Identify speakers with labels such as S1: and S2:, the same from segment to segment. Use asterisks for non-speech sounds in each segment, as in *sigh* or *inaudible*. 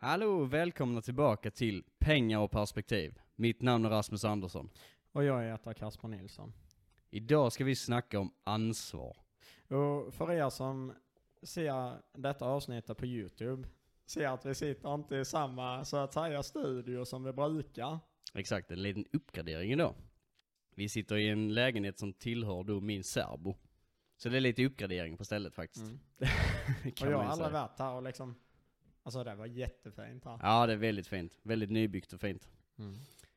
S1: Hallå och välkomna tillbaka till Pengar och perspektiv. Mitt namn är Rasmus Andersson.
S2: Och jag heter Kasper Nilsson.
S1: Idag ska vi snacka om ansvar.
S2: Och för er som ser detta avsnittet på YouTube, ser att vi sitter inte i samma, så att säga, studio som vi brukar.
S1: Exakt, en liten uppgradering idag. Vi sitter i en lägenhet som tillhör då min särbo. Så det är lite uppgradering på stället faktiskt.
S2: Mm. *laughs* Och jag har aldrig varit här och liksom, alltså det var jättefint här.
S1: Ja, det är väldigt fint. Väldigt nybyggt och fint.
S2: Mm.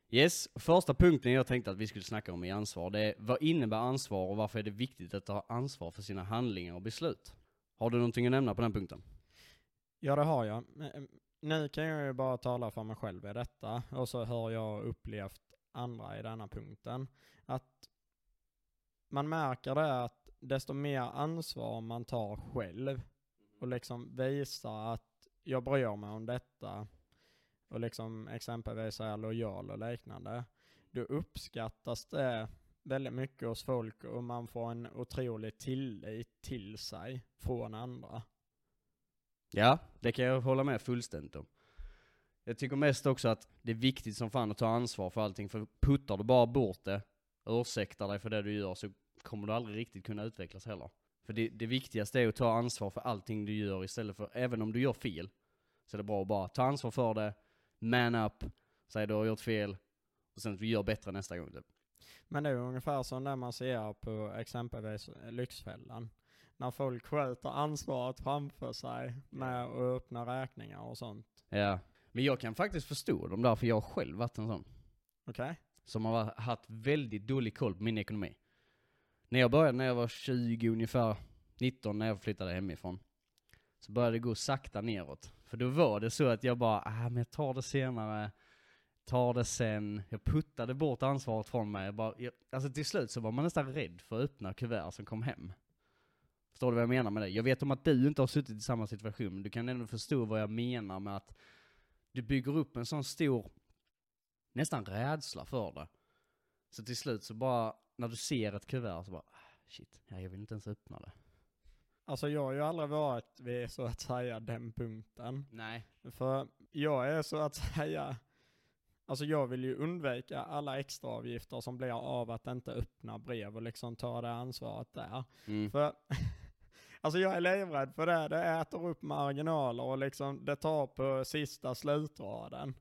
S1: Yes, första punkten jag tänkte att vi skulle snacka om i ansvar, det är vad innebär ansvar och varför är det viktigt att ta ansvar för sina handlingar och beslut? Har du någonting att nämna på den punkten?
S2: Ja, det har jag. Men, Nu kan jag ju bara tala för mig själv i detta, och så har jag upplevt andra i denna punkten. Att man märker det att desto mer ansvar man tar själv och liksom visar att jag bryr mig om detta och liksom exempelvis är lojal och liknande, då uppskattas det väldigt mycket hos folk och man får en otrolig tillit till sig från andra.
S1: Ja, det kan jag hålla med fullständigt om. Jag tycker mest också att det är viktigt som fan att ta ansvar för allting, för puttar du bara bort det, ursäktar dig för det du gör, så kommer du aldrig riktigt kunna utvecklas heller. För det, det viktigaste är att ta ansvar för allting du gör istället för, även om du gör fel, så är det bra att bara ta ansvar för det, man up, säg du har gjort fel, och sen att du gör bättre nästa gång. Typ.
S2: Men det är ungefär som det man ser på exempelvis Lyxfällan. När folk sköter ansvaret framför sig med att öppna räkningar och sånt.
S1: Ja. Men jag kan faktiskt förstå dem där, för jag har själv varit en sån.
S2: Okej?
S1: som har haft väldigt dålig koll på min ekonomi. När jag började när jag var 20 ungefär, 19 när jag flyttade hemifrån, så började det gå sakta neråt. För då var det så att jag bara, ah men jag tar det senare, tar det sen, jag puttade bort ansvaret från mig. Jag bara, jag, alltså till slut så var man nästan rädd för att öppna kuvert som kom hem. Förstår du vad jag menar med det? Jag vet om att du inte har suttit i samma situation, men du kan ändå förstå vad jag menar med att du bygger upp en sån stor nästan rädsla för det. Så till slut så bara, när du ser ett kuvert så bara, ah, shit, ja, jag vill inte ens öppna det.
S2: Alltså jag har ju aldrig varit vid så att säga den punkten.
S1: Nej.
S2: För jag är så att säga, alltså jag vill ju undvika alla extraavgifter som blir av att inte öppna brev och liksom ta det ansvaret där.
S1: Mm.
S2: För *laughs* Alltså jag är livrädd för det. Det äter upp marginaler och liksom det tar på sista slutraden.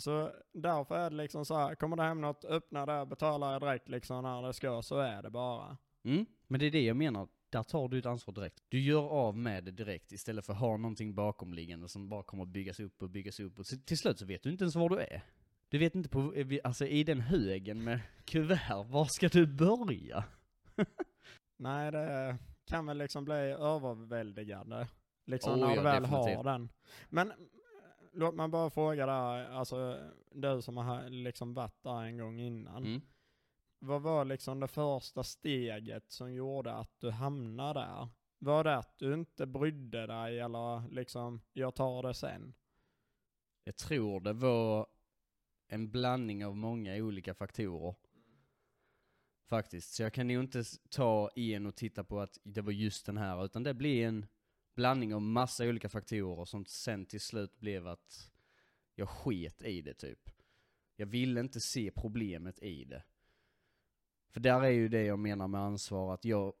S2: Så därför är det liksom så här, kommer det hem något, öppna det, betalar jag direkt liksom när det ska, så är det bara.
S1: Mm. Men det är det jag menar, där tar du ett ansvar direkt. Du gör av med det direkt istället för att ha någonting bakomliggande som bara kommer att byggas upp och byggas upp. Och till slut så vet du inte ens var du är. Du vet inte på, alltså i den högen med *laughs* kuvert, var ska du börja? *laughs*
S2: Nej, det kan väl liksom bli överväldigande. Liksom
S1: Oh,
S2: när
S1: ja,
S2: du väl
S1: definitivt.
S2: har den. Men eh, låt mig bara fråga där, alltså du som har liksom varit där en gång innan.
S1: Mm.
S2: Vad var liksom det första steget som gjorde att du hamnade där? Var det att du inte brydde dig eller liksom, jag tar det sen?
S1: Jag tror det var en blandning av många olika faktorer. Faktiskt. Så jag kan nog inte ta en och titta på att det var just den här, utan det blir en blandning av massa olika faktorer som sen till slut blev att jag sket i det typ. Jag ville inte se problemet i det. För där är ju det jag menar med ansvar, att jag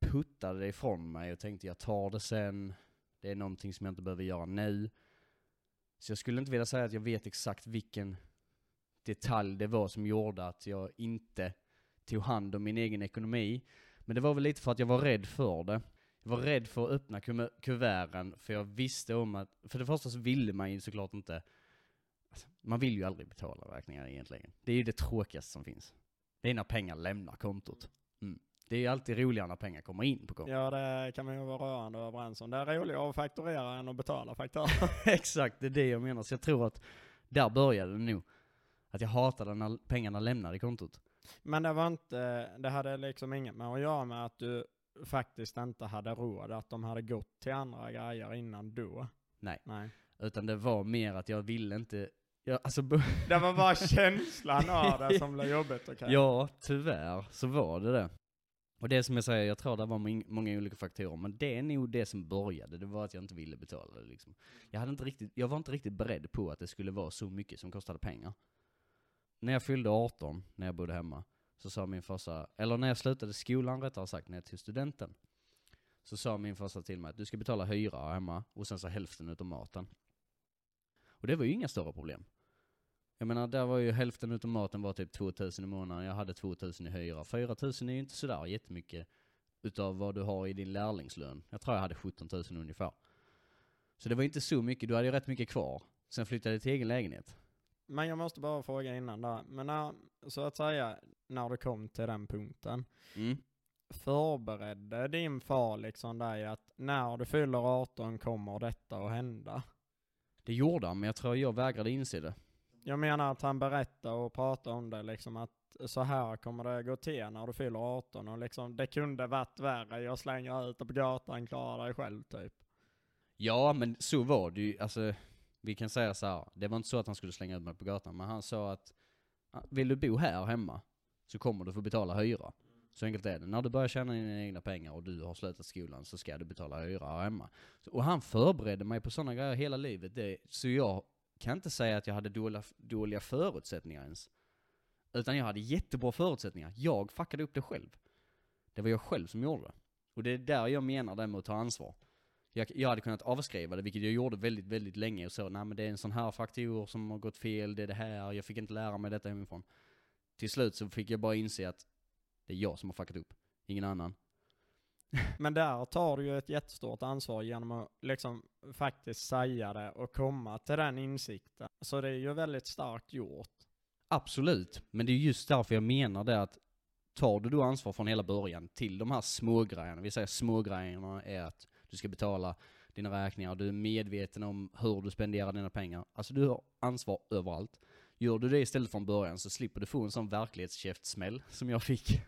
S1: puttade det ifrån mig och tänkte jag tar det sen, det är någonting som jag inte behöver göra nu. Så jag skulle inte vilja säga att jag vet exakt vilken detalj det var som gjorde att jag inte tog hand om min egen ekonomi. Men det var väl lite för att jag var rädd för det. Jag var rädd för att öppna kume- kuverten, för jag visste om att, för det första så ville man ju såklart inte, alltså, man vill ju aldrig betala räkningar egentligen. Det är ju det tråkigaste som finns. Det är när pengar lämnar kontot. Mm. Det är ju alltid roligare när pengar kommer in på kontot.
S2: Ja, det kan man ju vara rörande överens om. Det är roligare att fakturera än att betala fakturor. *laughs*
S1: Exakt, det är det jag menar. Så jag tror att där började det nog. Att jag hatade när pengarna lämnade kontot.
S2: Men det var inte, det hade liksom inget med att göra med att du faktiskt inte hade råd, att de hade gått till andra grejer innan då.
S1: Nej.
S2: Nej.
S1: Utan det var mer att jag ville inte, jag, alltså, *laughs*
S2: Det var bara *laughs* känslan av det som blev jobbigt, okej?
S1: ja tyvärr så var det det. Och det som jag säger, jag tror det var mång- många olika faktorer, men det är nog det som började, det var att jag inte ville betala det liksom. Jag, hade inte riktigt, jag var inte riktigt beredd på att det skulle vara så mycket som kostade pengar. När jag fyllde 18, när jag bodde hemma, så sa min farsa, eller när jag slutade skolan rättare sagt, när jag tog studenten, så sa min farsa till mig att du ska betala hyra hemma och sen så hälften utav maten. Och det var ju inga större problem. Jag menar, där var ju hälften utav maten var typ 2000 i månaden, jag hade 2000 i hyra. 4000 är ju inte sådär jättemycket utav vad du har i din lärlingslön. Jag tror jag hade 17 000 ungefär. Så det var inte så mycket, du hade ju rätt mycket kvar. Sen flyttade jag till egen lägenhet.
S2: Men jag måste bara fråga innan där. Men när, så att säga, när du kom till den punkten.
S1: Mm.
S2: Förberedde din far liksom dig att när du fyller 18 kommer detta att hända?
S1: Det gjorde han, men jag tror jag vägrade inse det.
S2: Jag menar att han berättar och pratar om det liksom att så här kommer det gå till när du fyller 18 och liksom det kunde varit värre. Jag slänger ut det på gatan, klara dig själv typ.
S1: Ja, men så var det ju. Alltså, vi kan säga så här. det var inte så att han skulle slänga ut mig på gatan, men han sa att ah, vill du bo här hemma så kommer du få betala hyra. Så enkelt är det. När du börjar tjäna dina egna pengar och du har slutat skolan så ska du betala hyra här hemma. Och han förberedde mig på sådana grejer hela livet. Det, så jag kan inte säga att jag hade dåliga, dåliga förutsättningar ens. Utan jag hade jättebra förutsättningar. Jag fuckade upp det själv. Det var jag själv som gjorde det. Och det är där jag menar det med att ta ansvar. Jag, jag hade kunnat avskriva det, vilket jag gjorde väldigt, väldigt länge och så, nej men det är en sån här faktor som har gått fel, det är det här, jag fick inte lära mig detta hemifrån. Till slut så fick jag bara inse att det är jag som har fuckat upp, ingen annan. *laughs*
S2: Men där tar du ju ett jättestort ansvar genom att liksom faktiskt säga det och komma till den insikten. Så det är ju väldigt starkt gjort.
S1: Absolut, men det är just därför jag menar det att tar du då ansvar från hela början till de här smågrejerna, vi säger smågrejerna är att du ska betala dina räkningar, du är medveten om hur du spenderar dina pengar. Alltså du har ansvar överallt. Gör du det istället från början så slipper du få en sån verklighetskäftsmäll *laughs* som jag fick.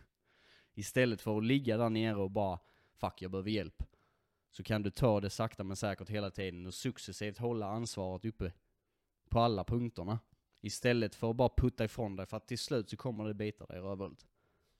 S1: Istället för att ligga där nere och bara, fuck jag behöver hjälp. Så kan du ta det sakta men säkert hela tiden och successivt hålla ansvaret uppe på alla punkterna. Istället för att bara putta ifrån dig, för att till slut så kommer det bita dig i rövhålet.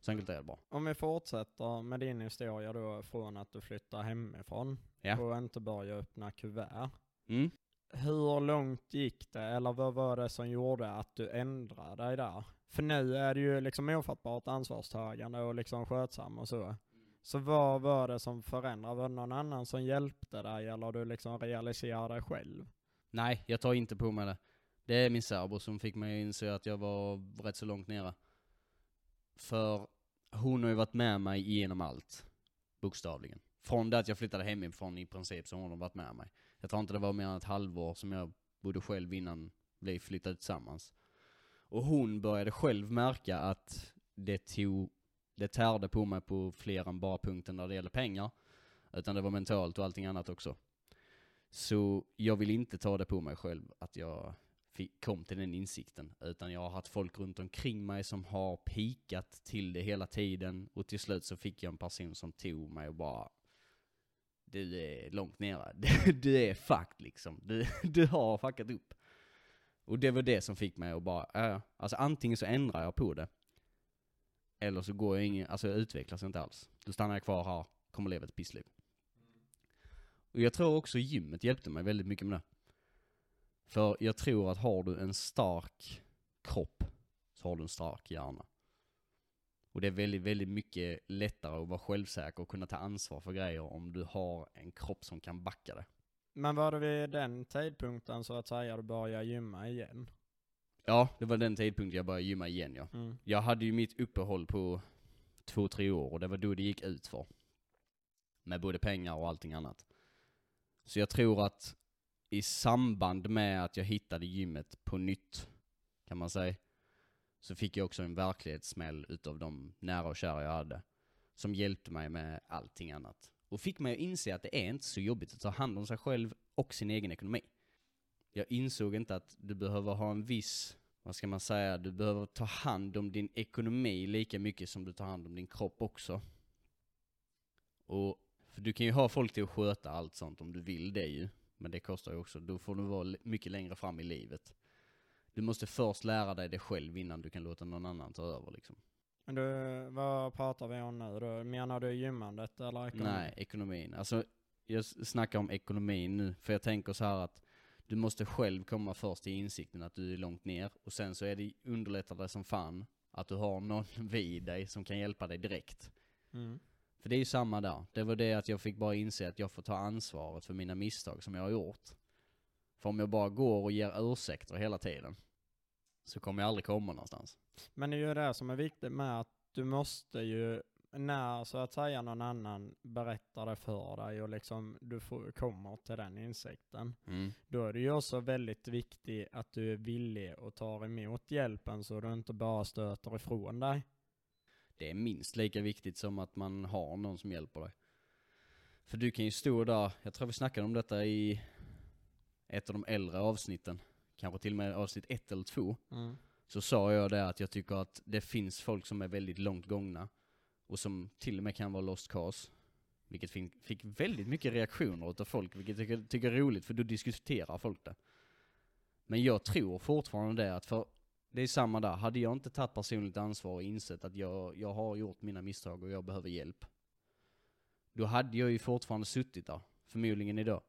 S1: Så enkelt är det bara.
S2: Om vi fortsätter med din historia då från att du flyttar hemifrån
S1: Ja.
S2: och inte börjar öppna kuvert.
S1: Mm.
S2: Hur långt gick det, eller vad var det som gjorde att du ändrade dig där? För nu är det ju liksom ofattbart ansvarstagande och liksom skötsam och så. Så vad var det som förändrade? Var det någon annan som hjälpte dig eller du liksom realiserade det själv?
S1: Nej, jag tar inte på mig det. Det är min särbo som fick mig att inse att jag var rätt så långt nere. För hon har ju varit med mig genom allt. Bokstavligen. Från det att jag flyttade hemifrån i princip så har hon varit med mig. Jag tror inte det var mer än ett halvår som jag bodde själv innan vi flyttade tillsammans. Och hon började själv märka att det tog, det tärde på mig på fler än bara punkten när det gäller pengar. Utan det var mentalt och allting annat också. Så jag vill inte ta det på mig själv att jag kom till den insikten. Utan jag har haft folk runt omkring mig som har pikat till det hela tiden. Och till slut så fick jag en person som tog mig och bara Du är långt nere. *laughs* Du är fucked liksom. Du, *laughs* du har fuckat upp. Och det var det som fick mig att bara, ja, ja. alltså antingen så ändrar jag på det. Eller så går jag ingen, alltså jag utvecklas inte alls. Då stannar jag kvar här, kommer leva ett pissliv. Och jag tror också gymmet hjälpte mig väldigt mycket med det. För jag tror att har du en stark kropp, så har du en stark hjärna. Och det är väldigt, väldigt mycket lättare att vara självsäker och kunna ta ansvar för grejer om du har en kropp som kan backa det.
S2: Men var det vid den tidpunkten så att säga du började gymma igen?
S1: Ja, det var den tidpunkten jag började gymma igen ja.
S2: Mm.
S1: Jag hade ju mitt uppehåll på två, tre år och det var då det gick ut för. Med både pengar och allting annat. Så jag tror att i samband med att jag hittade gymmet på nytt, kan man säga, så fick jag också en verklighetssmäll utav de nära och kära jag hade. Som hjälpte mig med allting annat. Och fick mig att inse att det är inte så jobbigt att ta hand om sig själv och sin egen ekonomi. Jag insåg inte att du behöver ha en viss vad ska man säga, du behöver ta hand om din ekonomi lika mycket som du tar hand om din kropp också. Och för du kan ju ha folk till att sköta allt sånt om du vill det ju. Men det kostar ju också, då får du vara mycket längre fram i livet. Du måste först lära dig det själv innan du kan låta någon annan ta över liksom.
S2: Men du, vad pratar vi om nu då? Menar du gymmandet eller ekonomi?
S1: Nej, ekonomin. Alltså, jag snackar om ekonomin nu, för jag tänker så här att du måste själv komma först till insikten att du är långt ner, och sen så är det underlättar det som fan att du har någon *laughs* vid dig som kan hjälpa dig direkt.
S2: Mm.
S1: För det är ju samma där. Det var det att jag fick bara inse att jag får ta ansvaret för mina misstag som jag har gjort. För om jag bara går och ger ursäkter hela tiden, så kommer jag aldrig komma någonstans.
S2: Men det är ju det som är viktigt med att du måste ju, när så att säga någon annan berättar det för dig och liksom du får, kommer till den insikten,
S1: Mm.
S2: då är det ju också väldigt viktigt att du är villig och tar emot hjälpen så du inte bara stöter ifrån dig.
S1: Det är minst lika viktigt som att man har någon som hjälper dig. För du kan ju stå där, jag tror vi snackade om detta i ett av de äldre avsnitten, kanske till och med avsnitt ett eller två, så sa jag det att jag tycker att det finns folk som är väldigt långt gångna och som till och med kan vara lost cause. Vilket fick väldigt mycket reaktioner utav folk, vilket jag tycker, tycker är roligt för då diskuterar folk det. Men jag tror fortfarande det att för det är samma där, hade jag inte tagit personligt ansvar och insett att jag, jag har gjort mina misstag och jag behöver hjälp. Då hade jag ju fortfarande suttit där, förmodligen idag.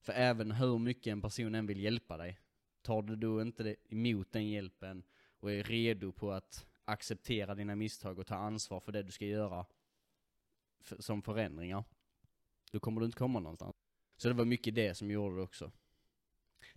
S1: För även hur mycket en person än vill hjälpa dig, tar du då inte emot den hjälpen och är redo på att acceptera dina misstag och ta ansvar för det du ska göra som förändringar, då kommer du inte komma någonstans. Så det var mycket det som gjorde det också.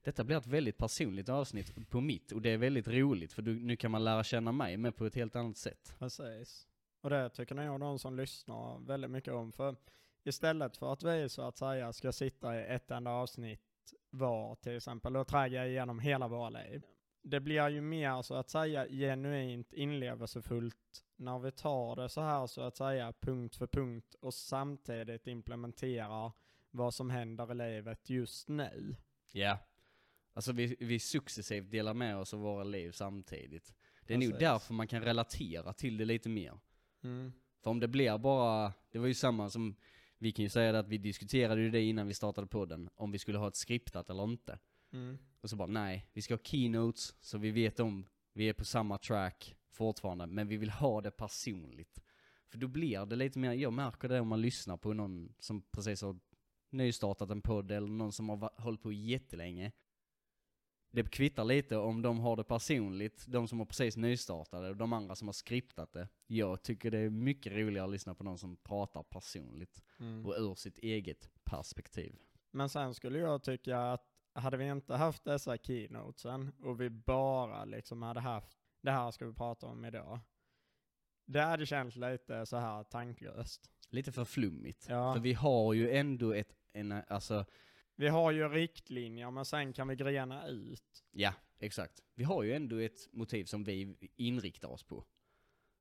S1: Detta blir ett väldigt personligt avsnitt på mitt och det är väldigt roligt för du, nu kan man lära känna mig med på ett helt annat sätt.
S2: Precis. Och det tycker nog de som lyssnar väldigt mycket om. För istället för att vi så att säga ska sitta i ett enda avsnitt var till exempel och träga igenom hela våra liv. Det blir ju mer så att säga genuint inlevelsefullt när vi tar det så här så att säga punkt för punkt och samtidigt implementerar vad som händer i livet just nu.
S1: Ja. Alltså vi, vi successivt delar med oss av våra liv samtidigt. Det är nog
S2: Precis.
S1: därför man kan relatera till det lite mer.
S2: Mm.
S1: För om det blir bara, det var ju samma som, vi kan ju säga det att vi diskuterade ju det innan vi startade podden, om vi skulle ha ett skriptat eller inte.
S2: Mm.
S1: Och så bara nej, vi ska ha keynotes så vi vet om, vi är på samma track fortfarande, men vi vill ha det personligt. För då blir det lite mer, jag märker det om man lyssnar på någon som precis har nystartat en podd eller någon som har hållit på jättelänge. Det kvittar lite om de har det personligt, de som har precis nystartade och de andra som har skriptat det. Jag tycker det är mycket roligare att lyssna på någon som pratar personligt
S2: Mm.
S1: och ur sitt eget perspektiv.
S2: Men sen skulle jag tycka att hade vi inte haft dessa keynotesen och vi bara liksom hade haft det här ska vi prata om idag. Det hade känts lite så här tanklöst.
S1: Lite för flummigt.
S2: Ja.
S1: För vi har ju ändå ett, en, alltså,
S2: Vi har ju riktlinjer men sen kan vi grena ut.
S1: ja, exakt. Vi har ju ändå ett motiv som vi inriktar oss på.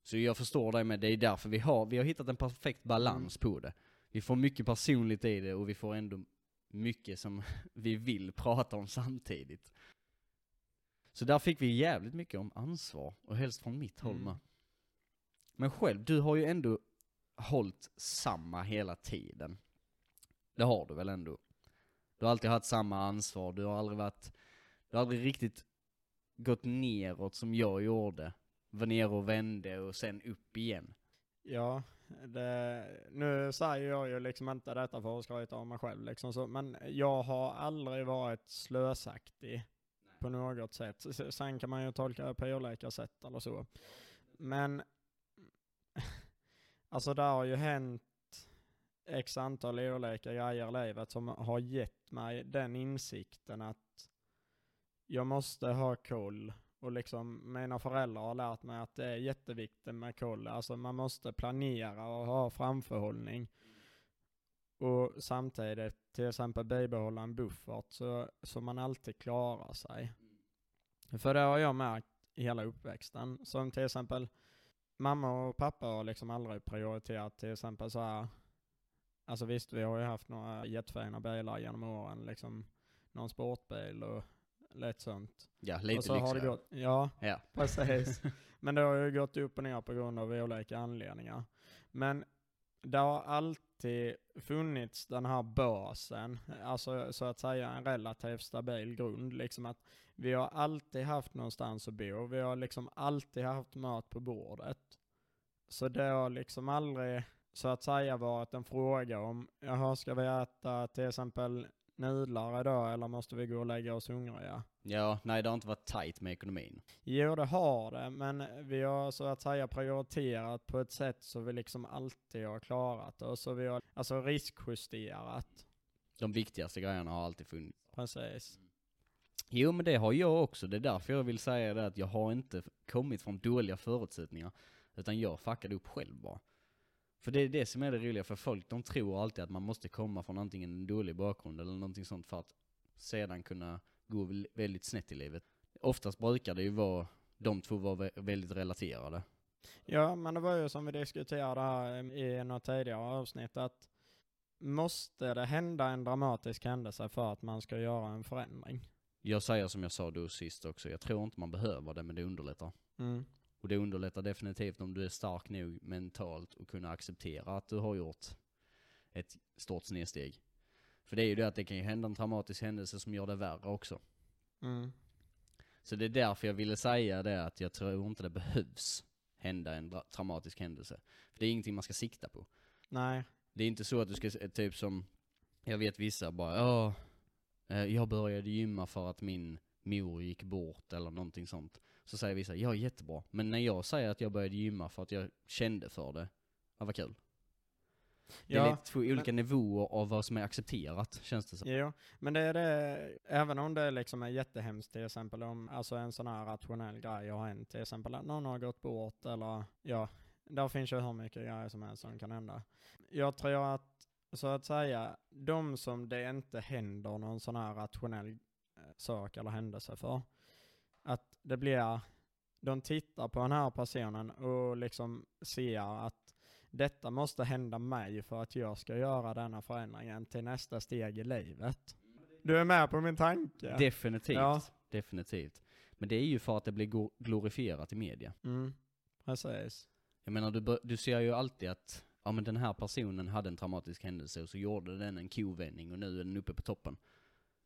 S1: Så jag förstår dig med, det är därför vi har, vi har hittat en perfekt balans på det. Vi får mycket personligt i det och vi får ändå mycket som *laughs* vi vill prata om samtidigt. Så där fick vi jävligt mycket om ansvar, och helst från mitt håll
S2: Mm.
S1: med. Men själv, du har ju ändå hållit samma hela tiden. Det har du väl ändå? Du har alltid haft samma ansvar, du har aldrig varit, du har aldrig riktigt gått neråt som jag gjorde. Var ner och vände och sen upp igen.
S2: Ja, det, nu säger jag ju liksom inte detta för att skryta om mig själv liksom så, men jag har aldrig varit slösaktig på något sätt. Sen kan man ju tolka det på olika sätt eller så. Men *laughs* alltså det har ju hänt x antal olika grejer i livet som har gett mig den insikten att jag måste ha koll och liksom mina föräldrar har lärt mig att det är jätteviktigt med koll. Alltså man måste planera och ha framförhållning. Och samtidigt till exempel bibehålla en buffert så, så man alltid klarar sig. För det har jag märkt i hela uppväxten. Som till exempel mamma och pappa har liksom aldrig prioriterat till exempel så här. Alltså visst, vi har ju haft några jättefina bilar genom åren, liksom någon sportbil och lite sånt.
S1: Ja, lite
S2: och så har det
S1: lyxigare.
S2: gått, ja,
S1: Ja. *laughs*
S2: Precis. *laughs* Men det har ju gått upp och ner på grund av olika anledningar. Men det har alltid funnits den här basen, alltså så att säga en relativt stabil grund. Liksom att vi har alltid haft någonstans att bo, vi har liksom alltid haft mat på bordet. Så det har liksom aldrig så att säga varit en fråga om, jaha ska vi äta till exempel nudlar idag eller måste vi gå och lägga oss hungriga?
S1: Ja, nej det har inte varit tight med ekonomin.
S2: Jo det har det, men vi har så att säga prioriterat på ett sätt så vi liksom alltid har klarat. Och så vi har alltså riskjusterat.
S1: De viktigaste grejerna har alltid funnits.
S2: Precis.
S1: Jo men det har jag också, det är därför jag vill säga det att jag har inte kommit från dåliga förutsättningar. Utan jag fuckade upp själv bara. För det är det som är det roliga, för folk de tror alltid att man måste komma från antingen en dålig bakgrund eller någonting sånt för att sedan kunna gå väl- väldigt snett i livet. Oftast brukar det ju vara, de två vara vä- väldigt relaterade.
S2: Ja, men det var ju som vi diskuterade här i något tidigare avsnitt att måste det hända en dramatisk händelse för att man ska göra en förändring?
S1: Jag säger som jag sa då sist också, jag tror inte man behöver det men det underlättar.
S2: Mm.
S1: Och det underlättar definitivt om du är stark nog mentalt och kunna acceptera att du har gjort ett stort snedsteg. För det är ju det att det kan ju hända en traumatisk händelse som gör det värre också.
S2: Mm.
S1: Så det är därför jag ville säga det att jag tror inte det behövs hända en traumatisk händelse. För det är ingenting man ska sikta på.
S2: Nej.
S1: Det är inte så att du ska, typ som, jag vet vissa bara, ja, eh, jag började gymma för att min mor gick bort eller någonting sånt. Så säger vissa, ja jättebra. Men när jag säger att jag började gymma för att jag kände för det, ja vad kul. Det är
S2: Ja,
S1: lite två olika nivåer av vad som är accepterat, känns det som.
S2: Jo, men det är det, även om det liksom är jättehemskt till exempel om, alltså en sån här rationell grej har hänt, till exempel att någon har gått bort eller, ja, där finns ju hur mycket grejer som helst som kan hända. Jag tror att, så att säga, de som det inte händer någon sån här rationell eh, sak eller händelse för, det blir, de tittar på den här personen och liksom ser att detta måste hända mig för att jag ska göra denna förändringen till nästa steg i livet. Du är med på min tanke?
S1: Definitivt,
S2: Ja.
S1: definitivt. Men det är ju för att det blir glorifierat i media.
S2: Mm, precis.
S1: Jag menar, du, du ser ju alltid att, ja men den här personen hade en traumatisk händelse och så gjorde den en kovändning och nu är den uppe på toppen.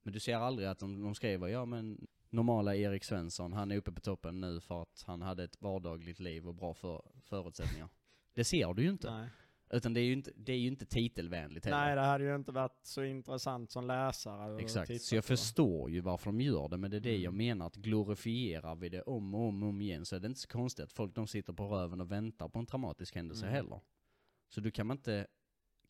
S1: Men du ser aldrig att de, de skriver, ja men normala Erik Svensson, han är uppe på toppen nu för att han hade ett vardagligt liv och bra för, förutsättningar. Det ser du ju inte.
S2: Nej.
S1: Utan det är ju inte, det är ju inte titelvänligt heller.
S2: Nej, det hade ju inte varit så intressant som läsare
S1: Exakt, så jag
S2: på.
S1: förstår ju varför de gör det, men det är det jag
S2: Mm.
S1: menar, att glorifierar vi det om och om och om igen så är det inte så konstigt att folk de sitter på röven och väntar på en traumatisk händelse
S2: Mm.
S1: heller. Så du kan man inte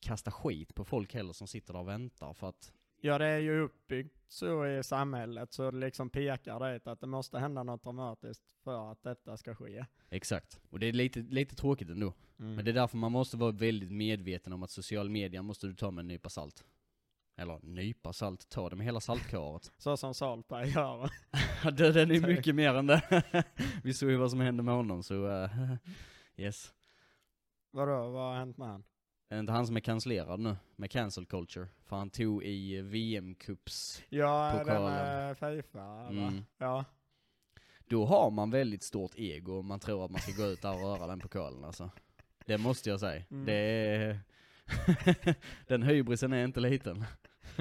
S1: kasta skit på folk heller som sitter där och väntar för att,
S2: Ja, det är ju uppbyggt så i samhället så det liksom pekar dit att det måste hända något dramatiskt för att detta ska ske.
S1: exakt. Och det är lite, lite tråkigt ändå.
S2: Mm.
S1: Men det är därför man måste vara väldigt medveten om att social media måste du ta med en nypa salt. Eller nypa salt, ta det med hela saltkaret. *laughs*
S2: Så som Saltberg gör.
S1: det, den är *laughs* mycket mer än det. *laughs* Vi såg ju vad som hände med honom så, eh, yes.
S2: Vadå, vad har hänt med han?
S1: Är det inte han som är kanslerad nu med cancel culture? För han tog i VM-cups.
S2: Ja, den är Fifa, va?
S1: Mm.
S2: Ja.
S1: Då har man väldigt stort ego om man tror att man ska gå ut där och röra den pokalen alltså. Det måste jag säga.
S2: Mm.
S1: Det är... *laughs* den hybrisen är inte liten. *laughs*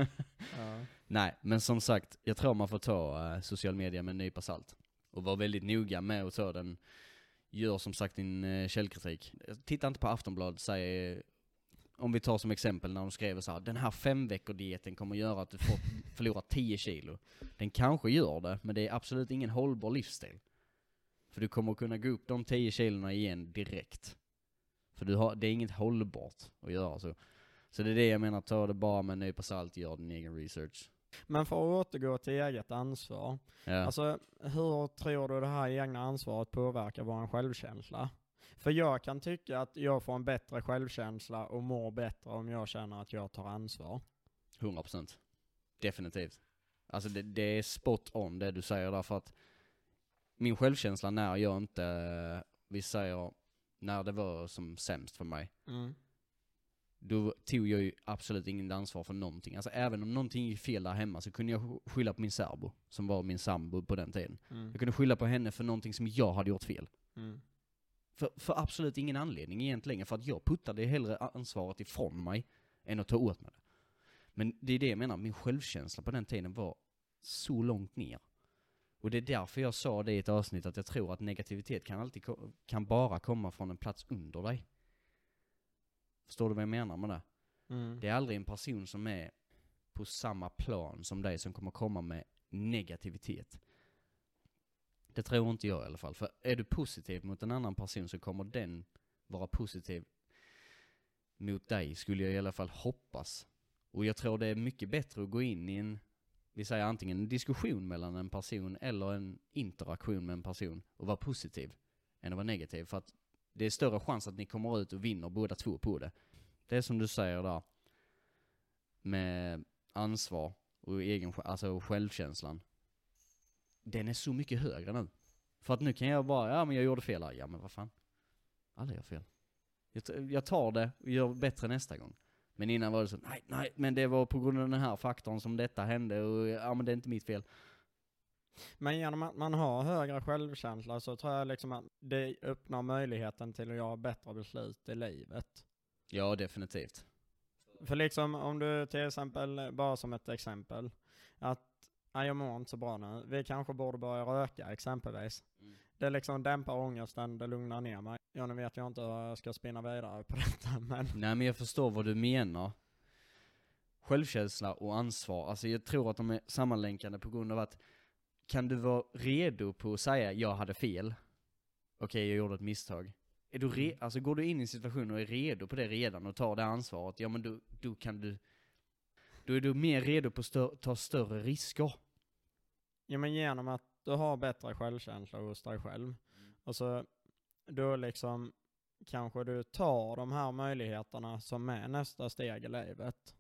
S2: ja.
S1: Nej, men som sagt, jag tror man får ta uh, social media med en nypa salt. Och vara väldigt noga med att ta den. Gör som sagt din uh, källkritik. Titta inte på Aftonbladet, säg, om vi tar som exempel när de skriver så här, den här femveckordieten kommer göra att du får, *laughs* förlorar 10 kilo. Den kanske gör det, men det är absolut ingen hållbar livsstil. För du kommer kunna gå upp de 10 kilona igen direkt. För du har, det är inget hållbart att göra så. Så det är det jag menar, ta det bara med en nypa salt, gör din egen research.
S2: Men för att återgå till eget ansvar.
S1: Ja.
S2: Alltså, hur tror du det här egna ansvaret påverkar vår självkänsla? För jag kan tycka att jag får en bättre självkänsla och mår bättre om jag känner att jag tar ansvar.
S1: 100%. Definitivt. Alltså det, det är spot on det du säger där för att min självkänsla när jag inte, vi säger, när det var som sämst för mig,
S2: Mm.
S1: då tog jag ju absolut ingen ansvar för någonting. Alltså även om någonting gick fel där hemma så kunde jag sk- skylla på min särbo, som var min sambo på den tiden.
S2: Mm.
S1: Jag kunde skylla på henne för någonting som jag hade gjort fel.
S2: Mm.
S1: För, för absolut ingen anledning egentligen, för att jag puttade hellre ansvaret ifrån mig än att ta åt mig det. Men det är det jag menar, min självkänsla på den tiden var så långt ner. Och det är därför jag sa det i ett avsnitt att jag tror att negativitet kan alltid kan bara komma från en plats under dig. Förstår du vad jag menar med det?
S2: Mm.
S1: Det är aldrig en person som är på samma plan som dig som kommer komma med negativitet. Det tror inte jag i alla fall. För är du positiv mot en annan person så kommer den vara positiv mot dig, skulle jag i alla fall hoppas. Och jag tror det är mycket bättre att gå in i en, vi säger antingen en diskussion mellan en person eller en interaktion med en person och vara positiv än att vara negativ. För att det är större chans att ni kommer ut och vinner båda två på det. Det är som du säger där, med ansvar och egen, alltså självkänslan. Den är så mycket högre nu. För att nu kan jag bara, ja men jag gjorde fel här. Ja men vad fan. Alla gör fel. Jag, tar det och gör bättre nästa gång. Men innan var det så, nej, nej, men det var på grund av den här faktorn som detta hände och ja men det är inte mitt fel.
S2: Men genom att man har högre självkänsla så tror jag liksom att det öppnar möjligheten till att göra bättre beslut i livet.
S1: Ja, definitivt.
S2: För liksom om du till exempel, bara som ett exempel, att nej, jag mår inte så bra nu, vi kanske borde börja röka exempelvis.
S1: Mm.
S2: Det liksom dämpar ångesten, det lugnar ner mig. Ja nu vet jag inte hur jag ska spinna vidare på *laughs* detta men
S1: Nej men jag förstår vad du menar. Självkänsla och ansvar, alltså jag tror att de är sammanlänkande på grund av att kan du vara redo på att säga jag hade fel? Okej, jag gjorde ett misstag. Är du re-
S2: Mm.
S1: alltså går du in i en situation och är redo på det redan och tar det ansvaret, ja men då, då kan du, då är du mer redo på att stö- ta större risker.
S2: Ja men genom att du har bättre självkänsla hos dig själv. Och så då liksom kanske du tar de här möjligheterna som är nästa steg i livet.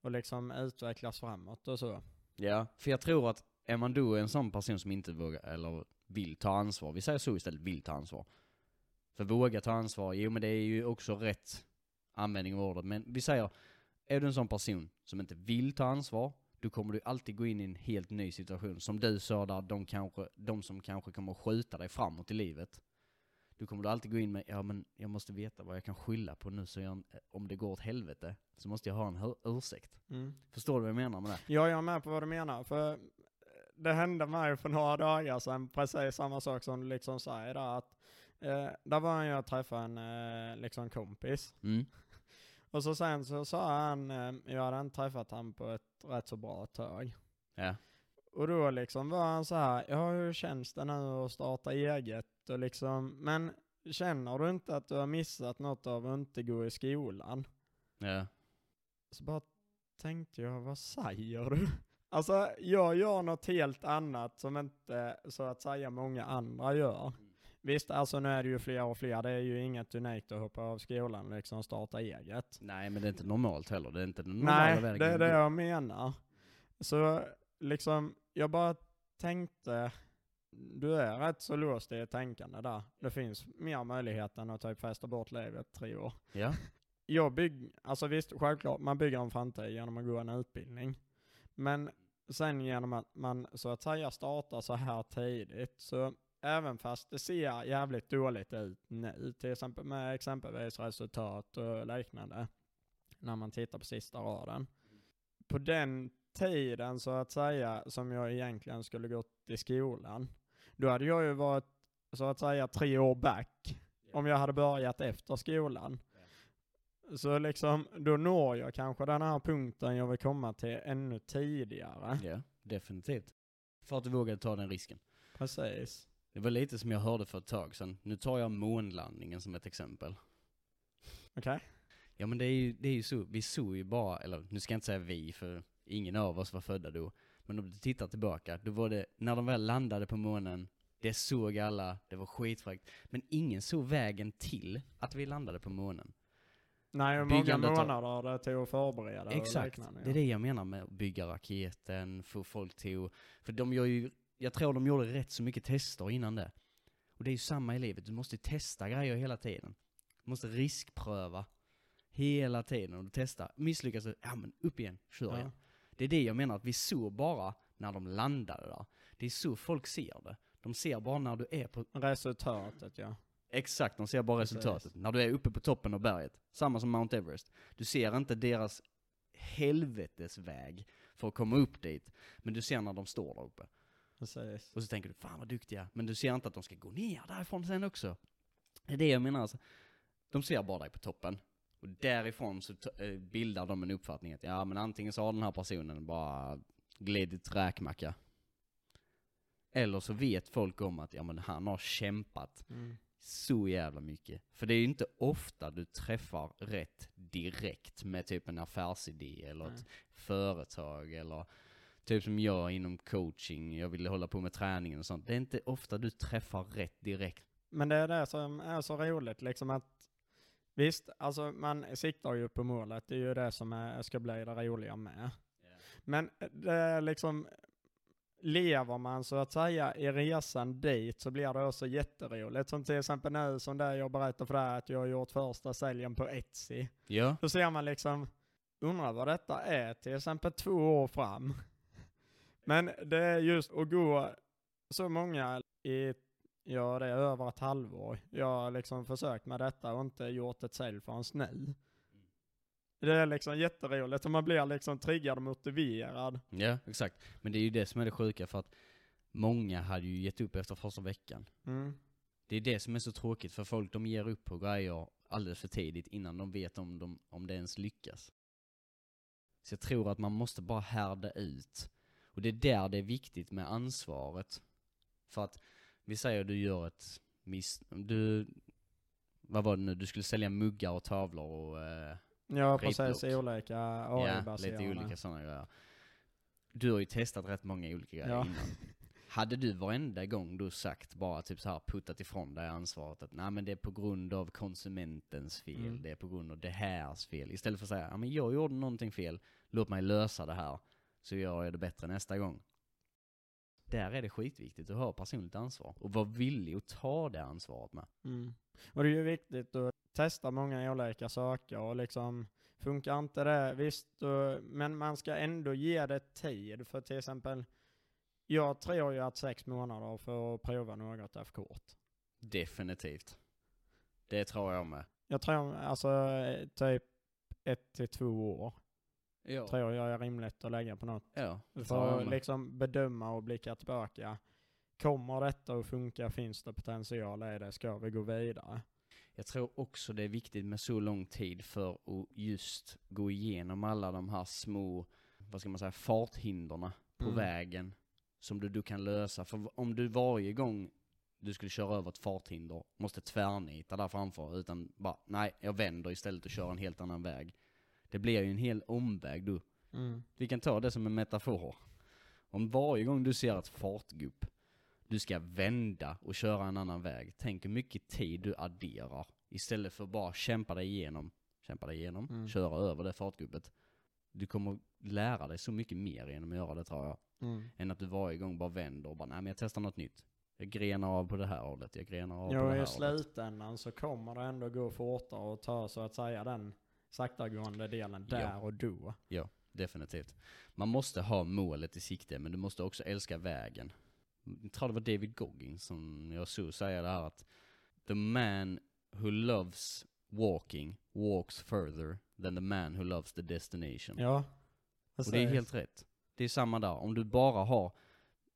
S2: Och liksom utvecklas framåt och så.
S1: Ja, för jag tror att är man då en sån person som inte vågar, eller vill ta ansvar, vi säger så istället, vill ta ansvar. För våga ta ansvar, jo men det är ju också rätt användning av ordet, men vi säger, är du en sån person som inte vill ta ansvar, då kommer du alltid gå in i en helt ny situation. Som du sa där, de, kanske, de som kanske kommer skjuta dig framåt i livet. Då kommer du alltid gå in med, ja men jag måste veta vad jag kan skylla på nu så jag, om det går åt helvete, så måste jag ha en ursäkt.
S2: Mm.
S1: Förstår du vad jag menar med det?
S2: Ja, jag är med på vad du menar. För det hände mig för några dagar sedan precis samma sak som du liksom säger där. Att, eh, där var jag och träffade en eh, liksom kompis.
S1: Mm.
S2: Och så sen så sa han, eh, jag hade inte träffat han på ett rätt så bra tag.
S1: Ja.
S2: Och då liksom var han så här, ja hur känns det nu att starta eget och liksom, men känner du inte att du har missat något av att inte gå i skolan?
S1: Ja.
S2: Så bara tänkte jag, vad säger du? *laughs* Alltså jag gör något helt annat som inte så att säga många andra gör. Visst, alltså nu är det ju fler och fler, det är ju inget unikt att hoppa av skolan liksom starta eget.
S1: Nej men det är inte normalt heller, det är inte den normala
S2: Nej,
S1: vägen.
S2: det är det jag menar. Så liksom, jag bara tänkte, du är rätt så låst i tänkande där. Det finns mer möjligheter än att typ fästa bort livet tre år.
S1: Ja. *laughs*
S2: Jag bygg, alltså visst, självklart, man bygger en framtid genom att gå en utbildning. Men sen genom att man så att säga startar så här tidigt, så även fast det ser jävligt dåligt ut nu, till exempel med exempelvis resultat och liknande, när man tittar på sista raden. På den tiden så att säga, som jag egentligen skulle gått i skolan, då hade jag ju varit så att säga tre år back, om jag hade börjat efter skolan. Så liksom, då når jag kanske den här punkten jag vill komma till ännu tidigare.
S1: ja, definitivt. För att du vågade ta den risken.
S2: Precis.
S1: Det var lite som jag hörde för ett tag sedan. Nu tar jag månlandningen som ett exempel.
S2: Okej?
S1: Ja men det är ju, det är ju så, vi såg ju bara, eller nu ska jag inte säga vi för ingen av oss var födda då. Men om du tittar tillbaka, då var det, när de väl landade på månen, det såg alla, det var skitfräckt. Men ingen såg vägen till att vi landade på månen.
S2: Nej, hur många månader det tog att förbereda och
S1: Exakt,
S2: liknande,
S1: det är det jag menar med att bygga raketen, få folk till för de gör ju, jag tror de gjorde rätt så mycket tester innan det. Och det är ju samma i livet, du måste testa grejer hela tiden. Du måste riskpröva hela tiden och testa. Misslyckas du, ja men upp igen, kör
S2: Ja.
S1: igen. Det är det jag menar, att vi såg bara när de landade där. Det är så folk ser det. De ser bara när du är på,
S2: Resultatet ja.
S1: exakt, de ser bara
S2: Precis.
S1: resultatet. När du är uppe på toppen av berget. Samma som Mount Everest. Du ser inte deras helvetesväg för att komma upp dit. Men du ser när de står där uppe.
S2: Precis.
S1: Och så tänker du, fan vad duktiga. Men du ser inte att de ska gå ner därifrån sen också. Det är det jag menar alltså. De ser bara dig på toppen. Och därifrån så eh, bildar de en uppfattning att ja men antingen så har den här personen bara glidit räkmacka. Eller så vet folk om att ja men han har kämpat
S2: Mm.
S1: så jävla mycket. För det är ju inte ofta du träffar rätt direkt med typ en affärsidé eller
S2: Nej.
S1: ett företag eller typ som jag inom coaching, jag ville hålla på med träningen och sånt. Det är inte ofta du träffar rätt direkt.
S2: Men det är det som är så roligt, liksom att visst, alltså man siktar ju på målet, det är ju det som är, ska bli det roliga med. Men det är liksom, lever man så att säga i resan dit så blir det också jätteroligt. Som till exempel nu som det jag berättade för dig att jag har gjort första säljen på Etsy.
S1: Ja.
S2: Då ser man liksom, undrar vad detta är till exempel två år fram. Men det är just att gå så många i, ja det är över ett halvår. Jag har liksom försökt med detta och inte gjort ett sälj förrän nu. Det är liksom jätteroligt och man blir liksom triggad och motiverad.
S1: Ja, exakt. Men det är ju det som är det sjuka för att många hade ju gett upp efter första veckan.
S2: Mm.
S1: Det är det som är så tråkigt för folk de ger upp på grejer alldeles för tidigt innan de vet om, de, om det ens lyckas. Så jag tror att man måste bara härda ut. Och det är där det är viktigt med ansvaret. För att, vi säger du gör ett miss... Du... Vad var det nu? Du skulle sälja muggar och tavlor och... Eh,
S2: Ja precis, olika
S1: ja, lite olika sådana grejer. Du har ju testat rätt många olika grejer
S2: Ja.
S1: innan. Hade du varenda gång du sagt bara typ så här puttat ifrån dig ansvaret att nej men det är på grund av konsumentens fel,
S2: Mm.
S1: det är på grund av det härs fel. Istället för att säga, ja men jag gjorde någonting fel, låt mig lösa det här, så gör jag det bättre nästa gång. Där är det skitviktigt att ha personligt ansvar och vara villig att ta det ansvaret med.
S2: Mm. Och det är ju viktigt att testa många olika saker och liksom funkar inte det, visst, men man ska ändå ge det tid. För till exempel, jag tror ju att sex månader för att prova något är för kort.
S1: Definitivt. Det tror jag med.
S2: Jag tror alltså typ ett till två år
S1: Ja.
S2: tror jag är rimligt att lägga på något.
S1: Ja,
S2: För att liksom bedöma och blicka tillbaka. Kommer detta att funka? Finns det potential i det? Ska vi gå vidare?
S1: Jag tror också det är viktigt med så lång tid för att just gå igenom alla de här små, vad ska man säga, farthindren på
S2: Mm.
S1: vägen. Som du, du kan lösa. För om du varje gång du skulle köra över ett farthinder måste tvärnita där framför utan bara, nej, jag vänder istället och kör en helt annan väg. Det blir ju en hel omväg du.
S2: Mm.
S1: Vi kan ta det som en metafor. Om varje gång du ser ett fartgupp, du ska vända och köra en annan väg. Tänk hur mycket tid du adderar. Istället för bara kämpa dig igenom, kämpa dig igenom,
S2: Mm.
S1: köra över det fartguppet. Du kommer lära dig så mycket mer genom att göra det tror jag.
S2: Mm.
S1: Än att du varje gång bara vänder och bara, nej men jag testar något nytt. Jag grenar av på det här hållet, jag grenar av på det
S2: Jo,
S1: här
S2: i
S1: hållet.
S2: slutändan så kommer det ändå gå fortare och ta så att säga den saktagående delen
S1: Ja.
S2: där och då.
S1: Ja, definitivt. Man måste ha målet i sikte, men du måste också älska vägen. Jag tror det var David Goggins som jag såg säga det här att The man who loves walking walks further than the man who loves the destination.
S2: Ja.
S1: Och det är helt rätt. Det är samma där. Om du bara har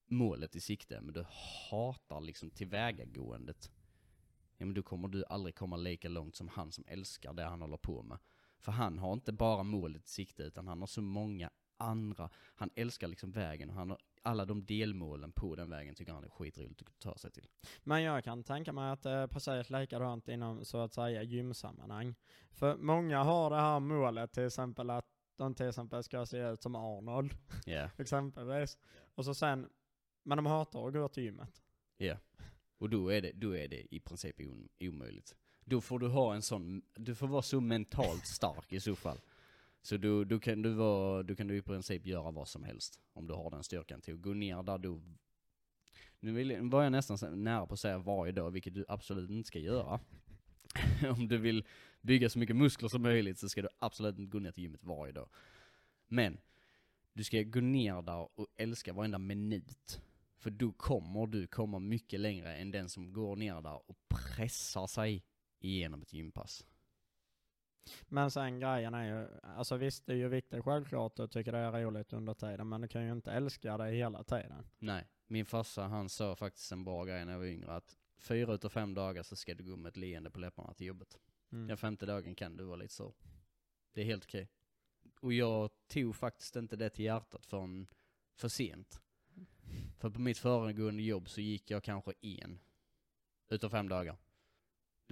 S1: målet i sikte, men du hatar liksom tillvägagåendet, ja men då kommer du aldrig komma lika långt som han som älskar det han håller på med. För han har inte bara målet i sikte, utan han har så många andra, han älskar liksom vägen och han har alla de delmålen på den vägen tycker han är skitroligt att ta sig till.
S2: Men jag kan tänka mig att det är precis likadant inom så att säga gymsammanhang. För många har det här målet till exempel att de till exempel ska se ut som Arnold,
S1: Ja, *laughs*
S2: exempelvis. Och så sen, men de hatar att gå till gymmet.
S1: ja. Och då är det, då är det i princip om- omöjligt. Då får du ha en sån, du får vara så mentalt stark i så fall. Så då, du kan du vara, du kan du i princip göra vad som helst. Om du har den styrkan till att gå ner där du... Nu vill, var jag nästan nära på att säga varje dag, vilket du absolut inte ska göra. *laughs* Om du vill bygga så mycket muskler som möjligt så ska du absolut inte gå ner till gymmet varje dag. Men, du ska gå ner där och älska varenda minut. För då kommer du komma mycket längre än den som går ner där och pressar sig igenom ett gympass.
S2: Men sen grejen är ju, alltså visst det är ju viktigt självklart att tycka det är roligt under tiden, men du kan ju inte älska det hela tiden.
S1: Nej, min farsa han sa faktiskt en bra grej när jag var yngre att fyra utav fem dagar så ska du gå med ett leende på läpparna till jobbet.
S2: Mm.
S1: Den femte dagen kan du vara lite så. Det är helt okej. Och jag tog faktiskt inte det till hjärtat förrän för sent. För på mitt föregående jobb så gick jag kanske en utav fem dagar.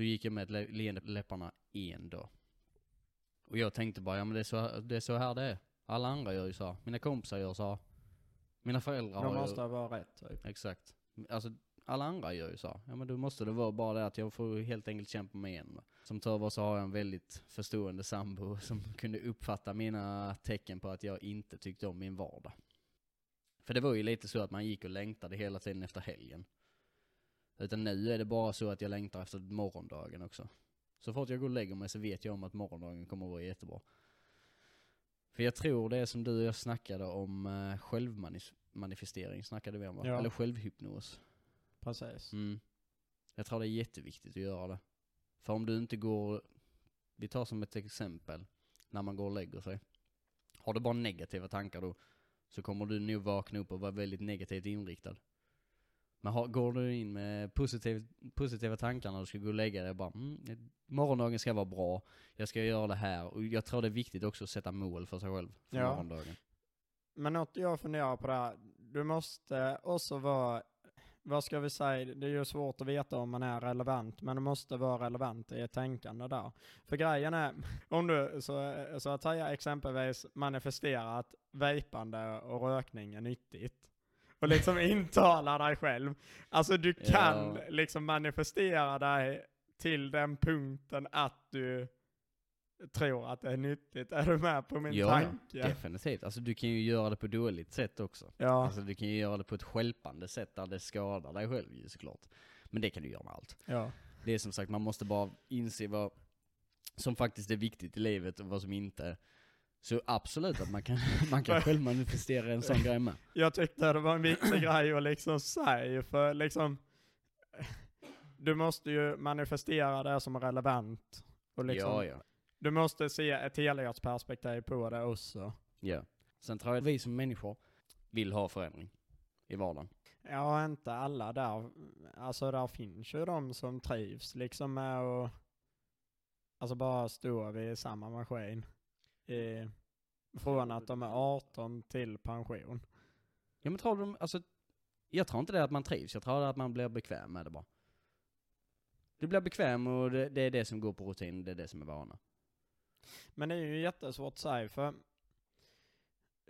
S1: Då gick jag med ett le- leende på läpparna en dag. Och jag tänkte bara, ja men det är så, det är så här det är. Alla andra gör ju så här. Mina kompisar gör så här. Mina föräldrar har
S2: måste
S1: ju...
S2: det vara rätt typ.
S1: Exakt. Alltså alla andra gör ju så. här. Ja men då måste det vara bara det att jag får helt enkelt kämpa mig igenom. Som tur var så har jag en väldigt förstående sambo *laughs* som kunde uppfatta mina tecken på att jag inte tyckte om min vardag. För det var ju lite så att man gick och längtade hela tiden efter helgen. Utan nu är det bara så att jag längtar efter morgondagen också. Så fort jag går och lägger mig så vet jag om att morgondagen kommer att vara jättebra. För jag tror det är som du och jag snackade om eh, självmanifestering, snackade vi om va?
S2: Ja.
S1: Eller självhypnos.
S2: Precis.
S1: Mm. Jag tror det är jätteviktigt att göra det. För om du inte går, vi tar som ett exempel, när man går och lägger sig. Har du bara negativa tankar då, så kommer du nog vakna upp och vara väldigt negativt inriktad. Men har, går du in med positiv, positiva tankar när du ska gå och lägga dig, bara mm, morgondagen ska vara bra, jag ska göra det här. Och jag tror det är viktigt också att sätta mål för sig själv för
S2: Ja.
S1: morgondagen.
S2: Men något jag funderar på där, du måste också vara, vad ska vi säga, det är ju svårt att veta om man är relevant, men du måste vara relevant i ett tänkande där. För grejen är, *laughs* om du så, så att säga exempelvis manifesterar att vejpande och rökning är nyttigt, och liksom intalar dig själv, alltså du kan
S1: Ja.
S2: liksom manifestera dig till den punkten att du tror att det är nyttigt. Är du med på min
S1: Ja,
S2: tanke?
S1: Definitivt. Alltså du kan ju göra det på dåligt sätt också.
S2: Ja.
S1: Alltså du kan ju göra det på ett stjälpande sätt där det skadar dig själv ju såklart. Men det kan du göra med allt.
S2: ja.
S1: Det är som sagt, man måste bara inse vad som faktiskt är viktigt i livet och vad som inte är. Så absolut att man kan, *laughs* man kan själv manifestera en sån grej med.
S2: Jag tyckte det var en viktig grej att liksom säga, för liksom du måste ju manifestera det som är relevant. Och liksom,
S1: Ja, ja.
S2: Du måste se ett helhetsperspektiv på det också.
S1: ja. Sen tror jag att vi som människor vill ha förändring i vardagen.
S2: Ja, inte alla där. Alltså där finns ju de som trivs liksom med att alltså bara stå vid samma maskin. I, från att de är 18 till pension.
S1: Ja men tror du, alltså, jag tror inte det är att man trivs, jag tror det är att man blir bekväm med det bara. Du blir bekväm och det, det är det som går på rutin, det är det som är vana.
S2: Men det är ju jättesvårt att säga för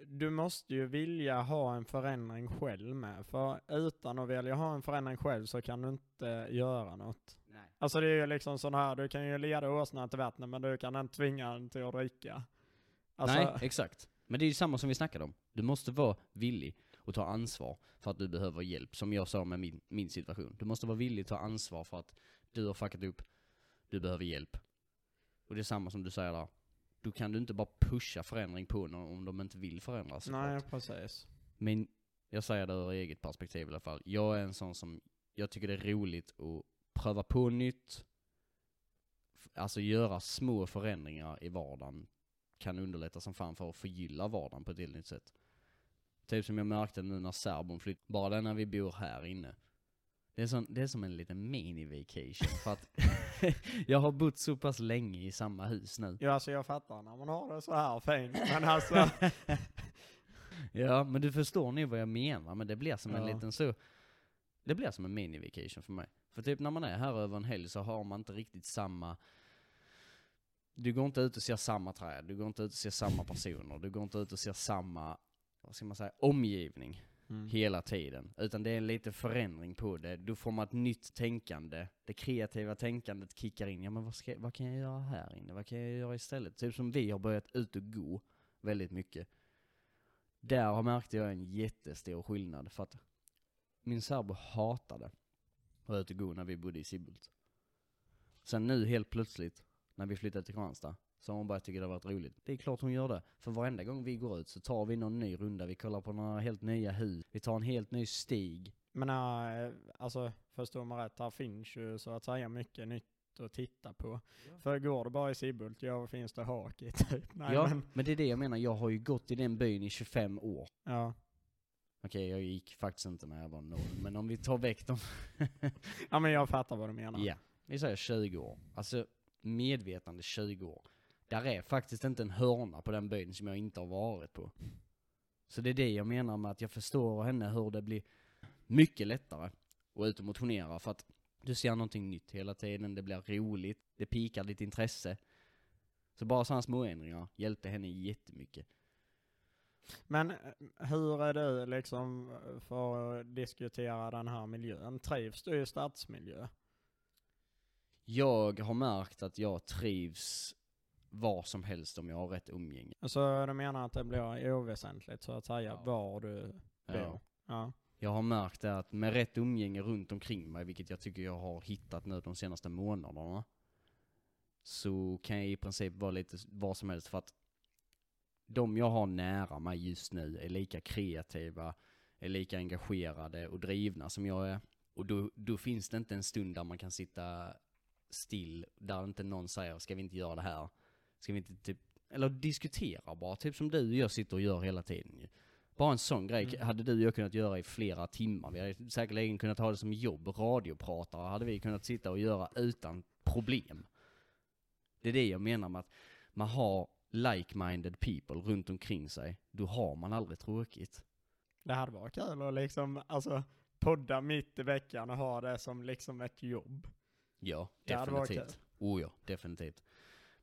S2: du måste ju vilja ha en förändring själv med. För utan att vilja ha en förändring själv så kan du inte göra något.
S1: Nej.
S2: Alltså det är ju liksom sån här, du kan ju leda åsnan till vattnet men du kan inte tvinga den till att dricka. Alltså,
S1: Nej, exakt. Men det är ju samma som vi snackade om. Du måste vara villig och ta ansvar för att du behöver hjälp, som jag sa med min, min situation. Du måste vara villig att ta ansvar för att du har fuckat upp, du behöver hjälp. Och det är samma som du säger där. Då kan du inte bara pusha förändring på någon om de inte vill förändras.
S2: nej precis.
S1: Men jag säger det ur eget perspektiv i alla fall. Jag är en sån som, jag tycker det är roligt att pröva på nytt. Alltså göra små förändringar i vardagen kan underlätta som fan för att förgylla vardagen på ett helt nytt sätt. Typ som jag märkte nu när särbon flyttade, bara när vi bor här inne. Det är, sån, det är som en liten mini-vacation för att *laughs* jag har bott så pass länge i samma hus nu.
S2: Ja alltså jag fattar när man har det så här fint. Men alltså, *laughs*
S1: Ja, men du förstår nu vad jag menar, men det blir som en
S2: Ja.
S1: liten så, det blir som en mini-vacation för mig. För typ när man är här över en helg så har man inte riktigt samma, du går inte ut och ser samma träd, du går inte ut och ser samma personer, du går inte ut och ser samma, vad ska man säga, omgivning
S2: mm.
S1: hela tiden. Utan det är en liten förändring på det. Då får man ett nytt tänkande. Det kreativa tänkandet kickar in. Ja men vad, ska, vad kan jag göra här inne? Vad kan jag göra istället? Typ som vi har börjat ut och gå väldigt mycket. Där har märkte jag en jättestor skillnad för att min särbo hatade att vara ute och gå när vi bodde i Sibbult. Sen nu helt plötsligt, när vi flyttade till Kristianstad, så har hon börjat tycka det har varit roligt. Det är klart hon gör det. För varenda gång vi går ut så tar vi någon ny runda, vi kollar på några helt nya hus, vi tar en helt ny stig.
S2: Men äh, alltså förstår man rätt, här finns ju så att säga mycket nytt att titta på. För går du bara i Sibbhult, ja finns det hak i typ? *laughs* Nej,
S1: ja,
S2: men,
S1: men det är det jag menar, jag har ju gått i den byn i 25 år.
S2: ja.
S1: Okej, jag gick faktiskt inte när jag var noll, men om vi tar väck dem. *laughs*
S2: ja men jag fattar vad du menar.
S1: ja, vi säger 20 år. Alltså, medvetande 20 år. Där är faktiskt inte en hörna på den byn som jag inte har varit på. Så det är det jag menar med att jag förstår henne hur det blir mycket lättare att ut och motionera för att du ser någonting nytt hela tiden, det blir roligt, det pikar ditt intresse. Så bara sådana små ändringar hjälpte henne jättemycket.
S2: Men eh, hur är du liksom för att diskutera den här miljön? Trivs du i stadsmiljö?
S1: Jag har märkt att jag trivs var som helst om jag har rätt umgänge.
S2: Så du menar att det blir oväsentligt så att säga
S1: Ja.
S2: var du bor?
S1: Ja.
S2: Ja.
S1: Jag har märkt det att med rätt umgänge runt omkring mig, vilket jag tycker jag har hittat nu de senaste månaderna, så kan jag i princip vara lite var som helst för att de jag har nära mig just nu är lika kreativa, är lika engagerade och drivna som jag är. Och då, då finns det inte en stund där man kan sitta still, där inte någon säger ska vi inte göra det här? Ska vi inte typ, eller diskutera bara, typ som du och jag sitter och gör hela tiden ju. Bara en sån grej
S2: Mm.
S1: hade du och jag kunnat göra i flera timmar. Vi hade säkerligen kunnat ha det som jobb, radiopratare hade vi kunnat sitta och göra utan problem. Det är det jag menar med att man har like-minded people runt omkring sig, då har man aldrig tråkigt.
S2: Det hade varit kul att liksom, alltså podda mitt i veckan och ha det som liksom ett jobb.
S1: Ja,
S2: Det
S1: definitivt. Oh ja, definitivt.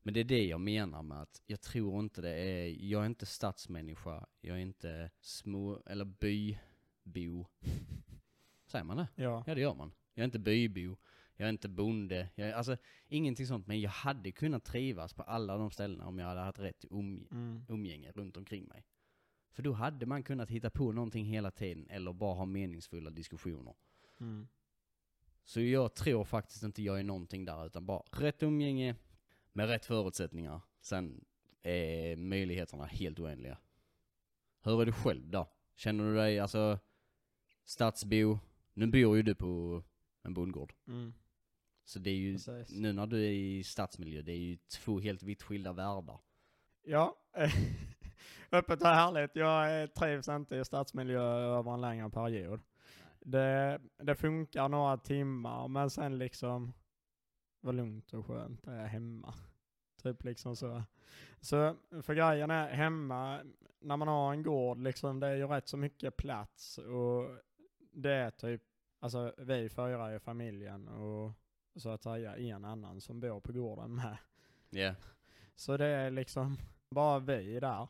S1: Men det är det jag menar med att jag tror inte det är, jag är inte stadsmänniska, jag är inte små, eller bybo. *laughs* Säger man det?
S2: Ja.
S1: Ja det gör man. Jag är inte bybo, jag är inte bonde, jag är, alltså ingenting sånt. Men jag hade kunnat trivas på alla de ställena om jag hade haft rätt um,
S2: Mm.
S1: umgänge runt omkring mig. För då hade man kunnat hitta på någonting hela tiden eller bara ha meningsfulla diskussioner.
S2: Mm.
S1: Så jag tror faktiskt inte jag är någonting där utan bara rätt umgänge med rätt förutsättningar. Sen är möjligheterna helt oändliga. Hur är du själv då? Känner du dig, alltså, stadsbo? Nu bor ju du på en bondgård.
S2: Mm.
S1: Så det är ju,
S2: Precis.
S1: nu när du är i stadsmiljö, det är ju två helt vitt skilda världar.
S2: Ja, *laughs* öppet och härligt. Jag trivs inte i stadsmiljö över en längre period. Det, det funkar några timmar, men sen liksom, vad lugnt och skönt det är hemma. Typ liksom så. Så för grejen är hemma, när man har en gård liksom, det är ju rätt så mycket plats och det är typ, alltså vi fyra i familjen och så att säga en annan som bor på gården med.
S1: Ja.
S2: Så det är liksom bara vi där.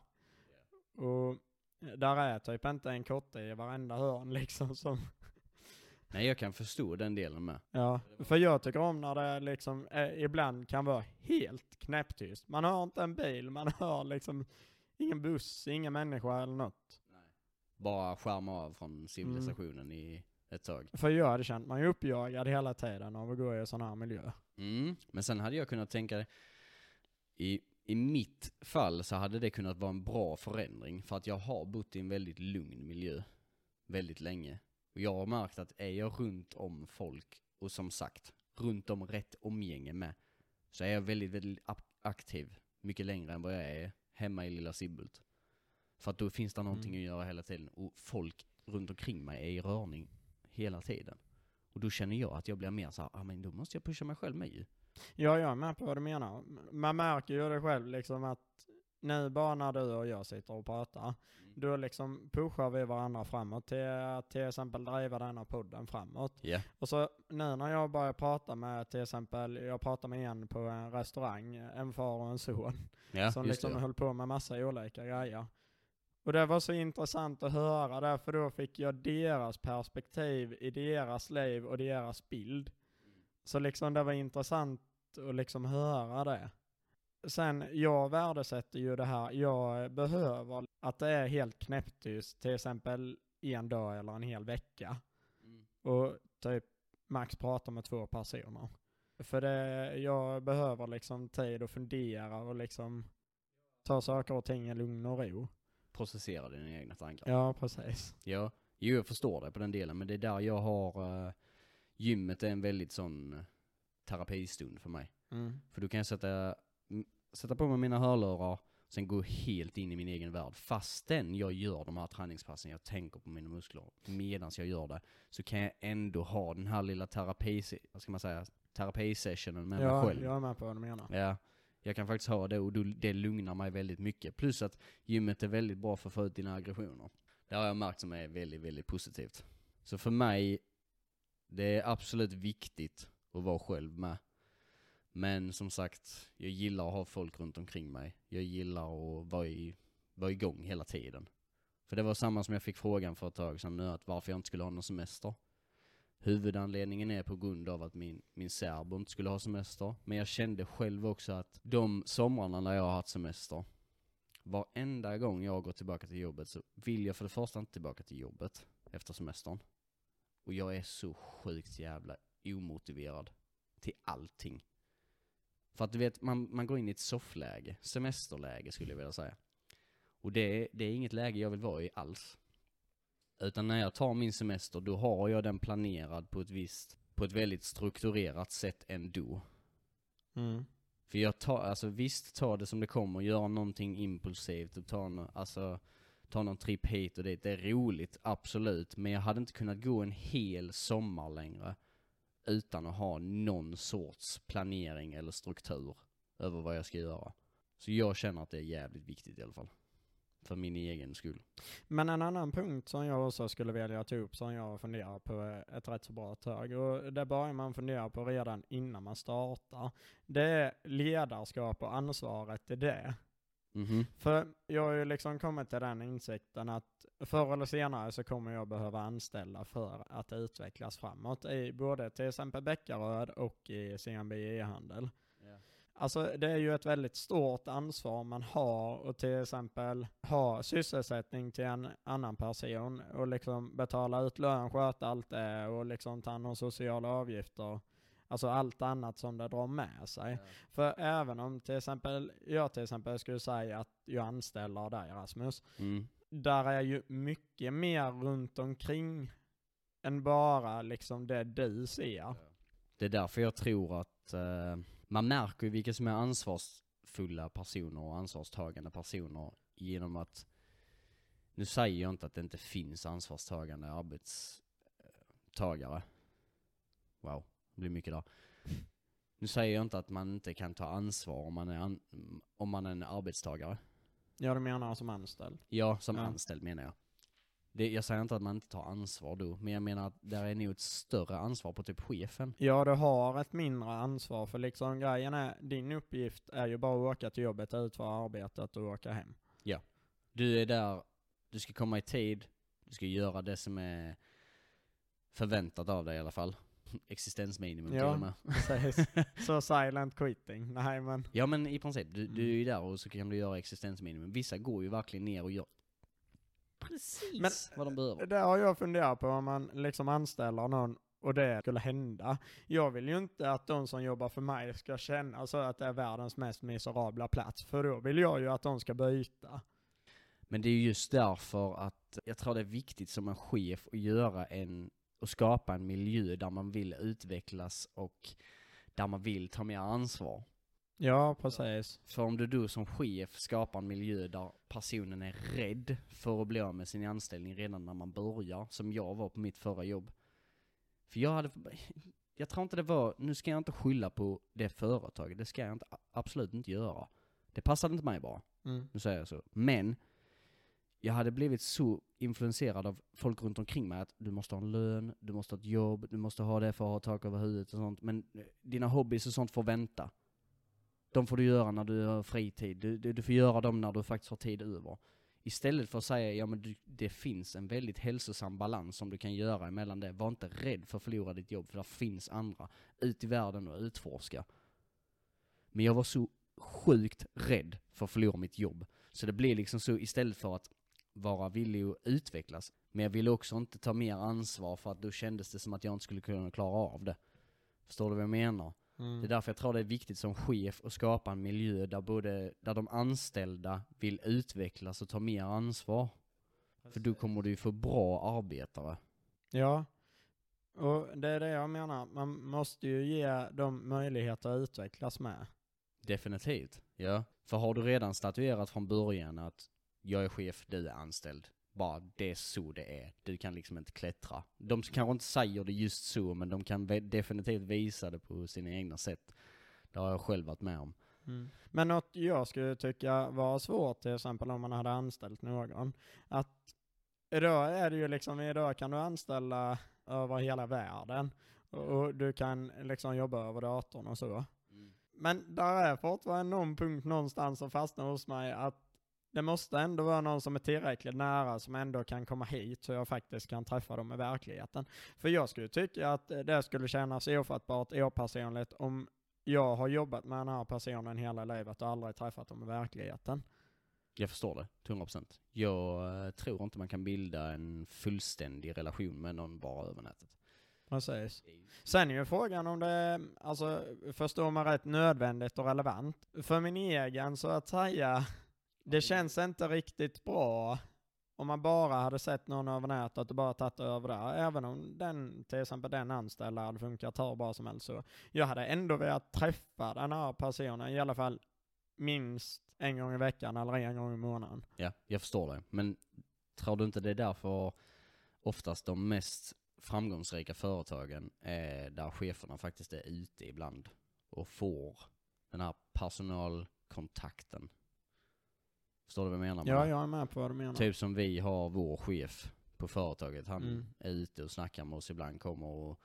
S2: Och där är typ inte en kotte i varenda hörn liksom som,
S1: Nej jag kan förstå den delen med.
S2: ja. För jag tycker om när det liksom eh, ibland kan vara helt knäpptyst. Man hör inte en bil, man *laughs* hör liksom ingen buss, ingen människa eller något.
S1: Bara skärma av från civilisationen i ett tag.
S2: För jag hade känt mig uppjagad hela tiden av att gå i sån här miljö.
S1: Mm. Men sen hade jag kunnat tänka, i, i mitt fall så hade det kunnat vara en bra förändring. För att jag har bott i en väldigt lugn miljö väldigt länge. Och jag har märkt att är jag runt om folk, och som sagt, runt om rätt omgänge med, så är jag väldigt, väldigt aktiv. Mycket längre än vad jag är hemma i lilla Sibbult. För att då finns det någonting
S2: Mm.
S1: att göra hela tiden. Och folk runt omkring mig är i rörning hela tiden. Och då känner jag att jag blir mer så här, ah, men då måste jag pusha mig själv med ju.
S2: Ja, jag är med på vad du menar. Man märker ju det själv liksom att nu bara när du och jag sitter och pratar, då liksom pushar vi varandra framåt till till exempel driva denna podden framåt.
S1: Ja.
S2: Och så nu när jag börjar prata med till exempel, jag pratar med en på en restaurang, en far och en son,
S1: Ja,
S2: som liksom
S1: det.
S2: höll på med massa olika grejer. Och det var så intressant att höra där, för då fick jag deras perspektiv i deras liv och deras bild. Så liksom det var intressant att liksom höra det. Sen, jag värdesätter ju det här, jag behöver att det är helt knäpptyst, till exempel en dag eller en hel vecka.
S1: Mm.
S2: Och typ max prata med två personer. För det, jag behöver liksom tid att fundera och liksom ta saker och ting i lugn och ro.
S1: Processera dina egna tankar.
S2: Ja, precis.
S1: Ja, jo jag förstår det på den delen, men det är där jag har, uh, gymmet är en väldigt sån eh, terapistund för mig.
S2: Mm.
S1: För då kan sätta, sätta på mig mina hörlurar, sen gå helt in i min egen värld. Fastän jag gör de här träningspassen, jag tänker på mina muskler medan jag gör det, så kan jag ändå ha den här lilla terapi, vad ska man säga, terapisessionen med mig
S2: Ja,
S1: själv.
S2: jag är med på vad du menar.
S1: Ja, jag kan faktiskt ha det och det lugnar mig väldigt mycket. Plus att gymmet är väldigt bra för att få ut dina aggressioner. Det har jag märkt som är väldigt, väldigt positivt. Så för mig, det är absolut viktigt att vara själv med. Men som sagt, jag gillar att ha folk runt omkring mig. Jag gillar att vara, i, vara igång hela tiden. För det var samma som jag fick frågan för ett tag sedan nu, att varför jag inte skulle ha någon semester. Huvudanledningen är på grund av att min, min särbo inte skulle ha semester. Men jag kände själv också att de somrarna när jag har haft semester, varenda gång jag går tillbaka till jobbet så vill jag för det första inte tillbaka till jobbet efter semestern. Och jag är så sjukt jävla omotiverad till allting. För att du vet, man, man går in i ett soffläge, semesterläge skulle jag vilja säga. Och det, är- det är inget läge jag vill vara i alls. Utan när jag tar min semester, då har jag den planerad på ett visst, på ett väldigt strukturerat sätt ändå.
S2: Mm.
S1: För jag tar, alltså visst ta det som det kommer, göra någonting impulsivt och ta, no, alltså, ta någon tripp hit och dit. Det är roligt, absolut. Men jag hade inte kunnat gå en hel sommar längre utan att ha någon sorts planering eller struktur över vad jag ska göra. Så jag känner att det är jävligt viktigt i alla fall. För min egen skull.
S2: Men en annan punkt som jag också skulle vilja ta upp som jag funderar på ett rätt så bra tag och det börjar man fundera på redan innan man startar. Det är ledarskap och ansvaret i det.
S1: Mhm.
S2: För jag har ju liksom kommit till den insikten att förr eller senare så kommer jag behöva anställa för att utvecklas framåt i både till exempel Bäckaröd och i CNB e-handel. Alltså det är ju ett väldigt stort ansvar man har och till exempel ha sysselsättning till en annan person och liksom betala ut lön, sköta allt det och liksom ta hand om sociala avgifter. Alltså allt annat som det drar med sig. För även om till exempel, jag till exempel skulle säga att jag anställer dig Rasmus,
S1: Mm.
S2: där är ju mycket mer runt omkring än bara liksom det du ser.
S1: Det är därför jag tror att eh, man märker ju vilka som är ansvarsfulla personer och ansvarstagande personer genom att, nu säger jag inte att det inte finns ansvarstagande arbetstagare. Wow, det blir mycket där. Nu säger jag inte att man inte kan ta ansvar om man är, an, om man är en arbetstagare.
S2: Ja, du menar som anställd?
S1: Ja, som
S2: Ja.
S1: anställd menar jag. Det, jag säger inte att man inte tar ansvar då, men jag menar att där är nog ett större ansvar på typ chefen.
S2: Ja, du har ett mindre ansvar för liksom grejen är, din uppgift är ju bara att åka till jobbet, utföra arbetet och åka hem.
S1: Du är där, du ska komma i tid, du ska göra det som är förväntat av dig i alla fall. Existensminimum till
S2: Ja.
S1: och med.
S2: Precis. *laughs* Så silent quitting. Nej men,
S1: Ja men i princip, du, du är
S2: Mm.
S1: ju där och så kan du göra existensminimum. Vissa går ju verkligen ner och gör precis
S2: Men-
S1: vad de behöver.
S2: det har jag funderat på om man liksom anställer någon och det skulle hända. Jag vill ju inte att de som jobbar för mig ska känna så att det är världens mest miserabla plats, för då vill jag ju att de ska byta.
S1: Men det är just därför att jag tror det är viktigt som en chef att göra en, och skapa en miljö där man vill utvecklas och där man vill ta mer ansvar.
S2: Ja, precis.
S1: För om du då som chef skapar en miljö där personen är rädd för att bli av med sin anställning redan när man börjar, som jag var på mitt förra jobb. För jag hade, jag tror inte det var, nu ska jag inte skylla på det företaget, det ska jag inte, absolut inte göra. Det passade inte mig bara.
S2: Mm.
S1: Nu säger jag så. Men, jag hade blivit så influenserad av folk runt omkring mig att du måste ha en lön, du måste ha ett jobb, du måste ha det för att ha tak över huvudet och sånt. Men eh, dina hobbys och sånt får vänta. De får du göra när du har fritid. Du, du, du får göra dem när du faktiskt har tid över. Istället för att säga, ja men du, det finns en väldigt hälsosam balans som du kan göra emellan det. Var inte rädd för att förlora ditt jobb, för det finns andra. Ut i världen och utforska. Men jag var så sjukt rädd för att förlora mitt jobb. Så det blev liksom så, istället för att vara villig att utvecklas, men jag ville också inte ta mer ansvar för att då kändes det som att jag inte skulle kunna klara av det. Förstår du vad jag menar?
S2: Mm.
S1: Det är därför jag tror det är viktigt som chef att skapa en miljö där både, där de anställda vill utvecklas och ta mer ansvar. För då kommer du ju få bra arbetare.
S2: Ja. Och det är det jag menar, man måste ju ge dem möjlighet att utvecklas med.
S1: Definitivt, ja. För har du redan statuerat från början att jag är chef, du är anställd. Bara det är så det är. Du kan liksom inte klättra. De kanske inte säger det just så, men de kan definitivt visa det på sina egna sätt. Det har jag själv varit med om.
S2: Men något jag skulle tycka var svårt, till exempel om man hade anställt någon, att idag är det ju liksom, idag kan du anställa över hela världen. Och du kan liksom jobba över datorn och så. Men där är fortfarande någon punkt någonstans som fastnar hos mig att det måste ändå vara någon som är tillräckligt nära som ändå kan komma hit så jag faktiskt kan träffa dem i verkligheten. För jag skulle tycka att det skulle kännas ofattbart opersonligt om jag har jobbat med den här personen hela livet och aldrig träffat dem i verkligheten.
S1: Jag förstår det, till 100%. Jag eh, tror inte man kan bilda en fullständig relation med någon bara över nätet.
S2: Precis. Sen är ju frågan om det alltså, förstår man rätt, nödvändigt och relevant. För min egen så att säga, det känns inte riktigt bra om man bara hade sett någon över nätet och bara tagit över där. Även om den, till exempel den anställda hade funkat hur bra som helst så. Jag hade ändå velat träffa den här personen i alla fall minst en gång i veckan eller en gång i månaden.
S1: Ja, jag förstår det. Men tror du inte det är därför oftast de mest framgångsrika företagen är där cheferna faktiskt är ute ibland och får den här personalkontakten? Förstår du vad jag menar? med
S2: Ja, jag är med på vad du menar.
S1: Typ som vi har vår chef på företaget. Han
S2: Mm.
S1: är ute och snackar med oss ibland, kommer och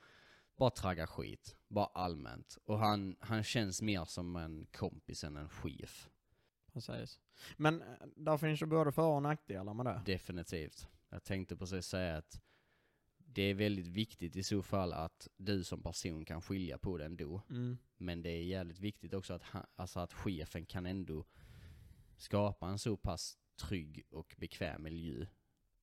S1: bara traggar skit. Bara allmänt. Och han, han känns mer som en kompis än en chef.
S2: Precis. Men eh, där finns ju både för och nackdelar med det.
S1: Definitivt. Jag tänkte precis säga att det är väldigt viktigt i så fall att du som person kan skilja på det ändå.
S2: Mm.
S1: Men det är jävligt viktigt också att, han, alltså att chefen kan ändå skapa en så pass trygg och bekväm miljö.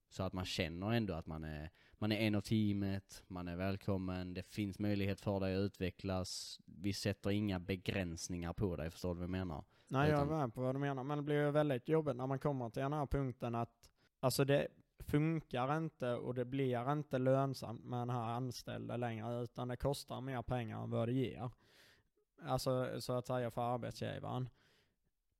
S1: Så att man känner ändå att man är, man är en av teamet, man är välkommen, det finns möjlighet för dig att utvecklas. Vi sätter inga begränsningar på dig, förstår du vad jag menar?
S2: Nej, jag är
S1: Utan-
S2: med på vad du menar. Men det blir ju väldigt jobbigt när man kommer till den här punkten att alltså det funkar inte och det blir inte lönsamt med den här anställda längre utan det kostar mer pengar än vad det ger. Alltså så att säga för arbetsgivaren.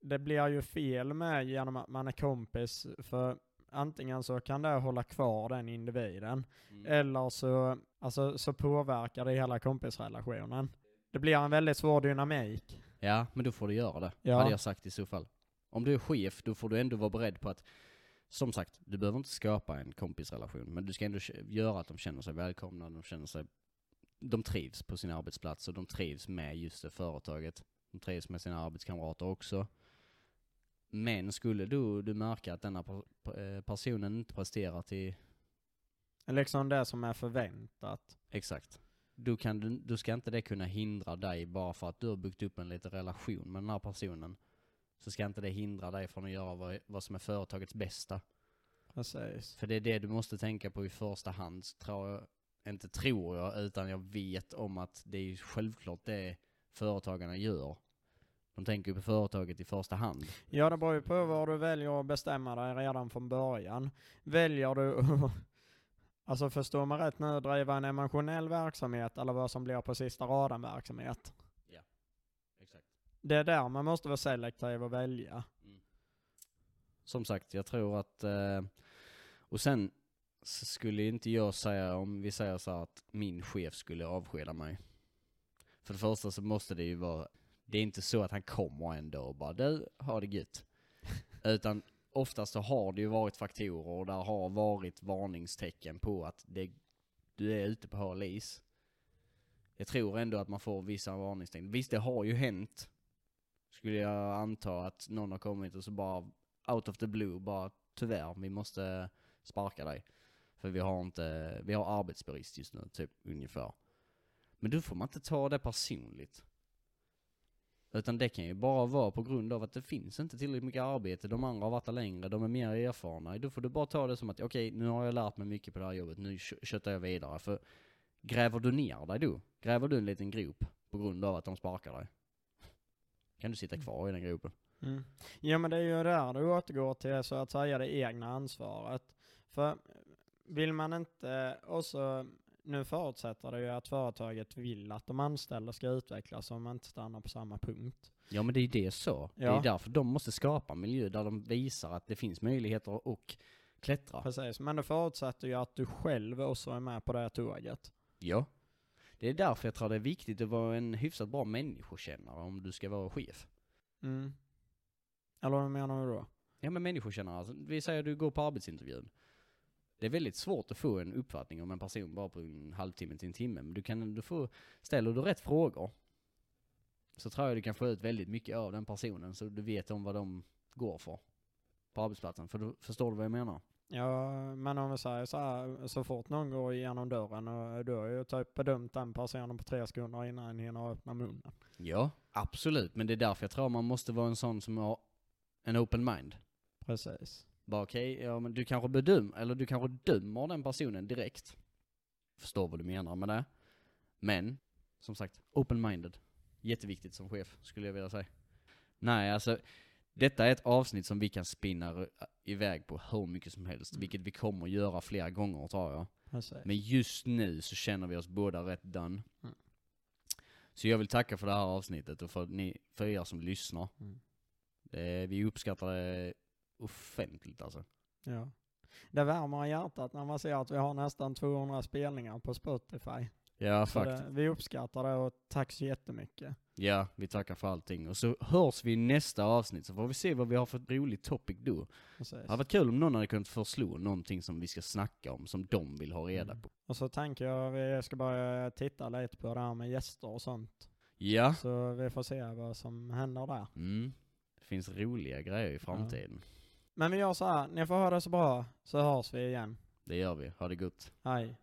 S2: Det blir ju fel med genom att man är kompis för antingen så kan det hålla kvar den individen eller så, alltså, så påverkar det hela kompisrelationen. Det blir en väldigt svår dynamik.
S1: Ja, men då får du göra det,
S2: Ja.
S1: hade jag sagt i så fall. Om du är chef, då får du ändå vara beredd på att, som sagt, du behöver inte skapa en kompisrelation, men du ska ändå göra att de känner sig välkomna, de känner sig, de trivs på sin arbetsplats och de trivs med just det företaget. De trivs med sina arbetskamrater också. Men skulle du, du märka att denna eh, personen inte presterar till
S2: Liksom det som är förväntat.
S1: Exakt. Då, kan du, ska inte det kunna hindra dig bara för att du har byggt upp en liten relation med den här personen. Så ska inte det hindra dig från att göra vad, vad som är företagets bästa.
S2: Precis.
S1: För det är det du måste tänka på i första hand, tror jag, inte tror jag, utan jag vet om att det är självklart det företagarna gör. De tänker ju på företaget i första hand.
S2: Ja, det beror ju på vad du väljer att bestämma dig redan från början. Väljer du *laughs* Alltså förstår man rätt nu, driva en emotionell verksamhet eller vad som blir på sista raden verksamhet.
S1: Exakt.
S2: Det är där man måste vara selektiv och välja.
S1: Som sagt, jag tror att, eh, och sen skulle inte jag säga, om vi säger så att min chef skulle avskeda mig. För det första så måste det ju vara, det är inte så att han kommer en dag och bara du, ha det gött. *laughs* Utan oftast så har det ju varit faktorer och där har varit varningstecken på att det, du är ute på hal is. Jag tror ändå att man får vissa varningstecken. Visst, det har ju hänt. Skulle jag anta att någon har kommit och så bara out of the blue bara tyvärr, vi måste sparka dig. För vi har inte, vi har arbetsbrist just nu, typ ungefär. Men då får man inte ta det personligt. Utan det kan ju bara vara på grund av att det finns inte tillräckligt mycket arbete, de andra har varit där längre, de är mer erfarna. Då får du bara ta det som att okej, nu har jag lärt mig mycket på det här jobbet, nu köttar jag vidare. För gräver du ner dig då? Gräver du en liten grop på grund av att de sparkar dig? Kan du sitta kvar i den gropen?
S2: Mm. Ja men det är ju där du återgår till så att säga det egna ansvaret. För vill man inte också nu förutsätter det ju att företaget vill att de anställda ska utvecklas om man inte stannar på samma punkt.
S1: Ja men det är det så. Det
S2: Ja.
S1: är därför de måste skapa en miljö där de visar att det finns möjligheter och klättra.
S2: Precis, men det förutsätter ju att du själv också är med på det här tåget.
S1: Ja. Det är därför jag tror det är viktigt att vara en hyfsat bra människokännare om du ska vara chef.
S2: Mm. Eller vad menar du då?
S1: Ja men människokännare, alltså, vi säger att du går på arbetsintervjun. Det är väldigt svårt att få en uppfattning om en person bara på en halvtimme till en timme, men du kan ändå få, ställer du rätt frågor, så tror jag du kan få ut väldigt mycket av den personen, så du vet om vad de går för på arbetsplatsen. För du förstår du vad jag menar?
S2: Ja, men om vi säger så här, så fort någon går igenom dörren och du har ju typ bedömt den personen på tre sekunder innan han hinner öppna munnen.
S1: Ja, absolut. Men det är därför jag tror man måste vara en sån som har en open mind.
S2: Precis.
S1: Bara okej, ja men du kanske bedöm, eller du kanske dömer den personen direkt. Förstår vad du menar med det. Men, som sagt, open-minded. Jätteviktigt som chef, skulle jag vilja säga. Nej, alltså, detta är ett avsnitt som vi kan spinna iväg på hur mycket som helst,
S2: Mm.
S1: vilket vi kommer att göra flera gånger tror jag. Men just nu så känner vi oss båda rätt done.
S2: Mm.
S1: Så jag vill tacka för det här avsnittet och för, ni, för er som lyssnar.
S2: Mm.
S1: Eh, vi uppskattar det offentligt alltså.
S2: Ja. Det värmer i hjärtat när man ser att vi har nästan 200 spelningar på Spotify.
S1: Ja,
S2: Så
S1: faktiskt.
S2: det, vi uppskattar det och tack så jättemycket.
S1: Ja, vi tackar för allting. Och så hörs vi i nästa avsnitt så får vi se vad vi har för rolig topic då.
S2: Precis.
S1: Det hade varit kul om någon hade kunnat förslå någonting som vi ska snacka om, som de vill ha reda
S2: Mm.
S1: på.
S2: Och så tänker jag vi ska börja titta lite på det här med gäster och sånt.
S1: Ja.
S2: Så vi får se vad som händer där.
S1: Mm. Det finns roliga grejer i framtiden.
S2: Men vi gör så här, ni får ha det så bra, så hörs vi igen.
S1: Det gör vi. Ha det gott.
S2: Hej.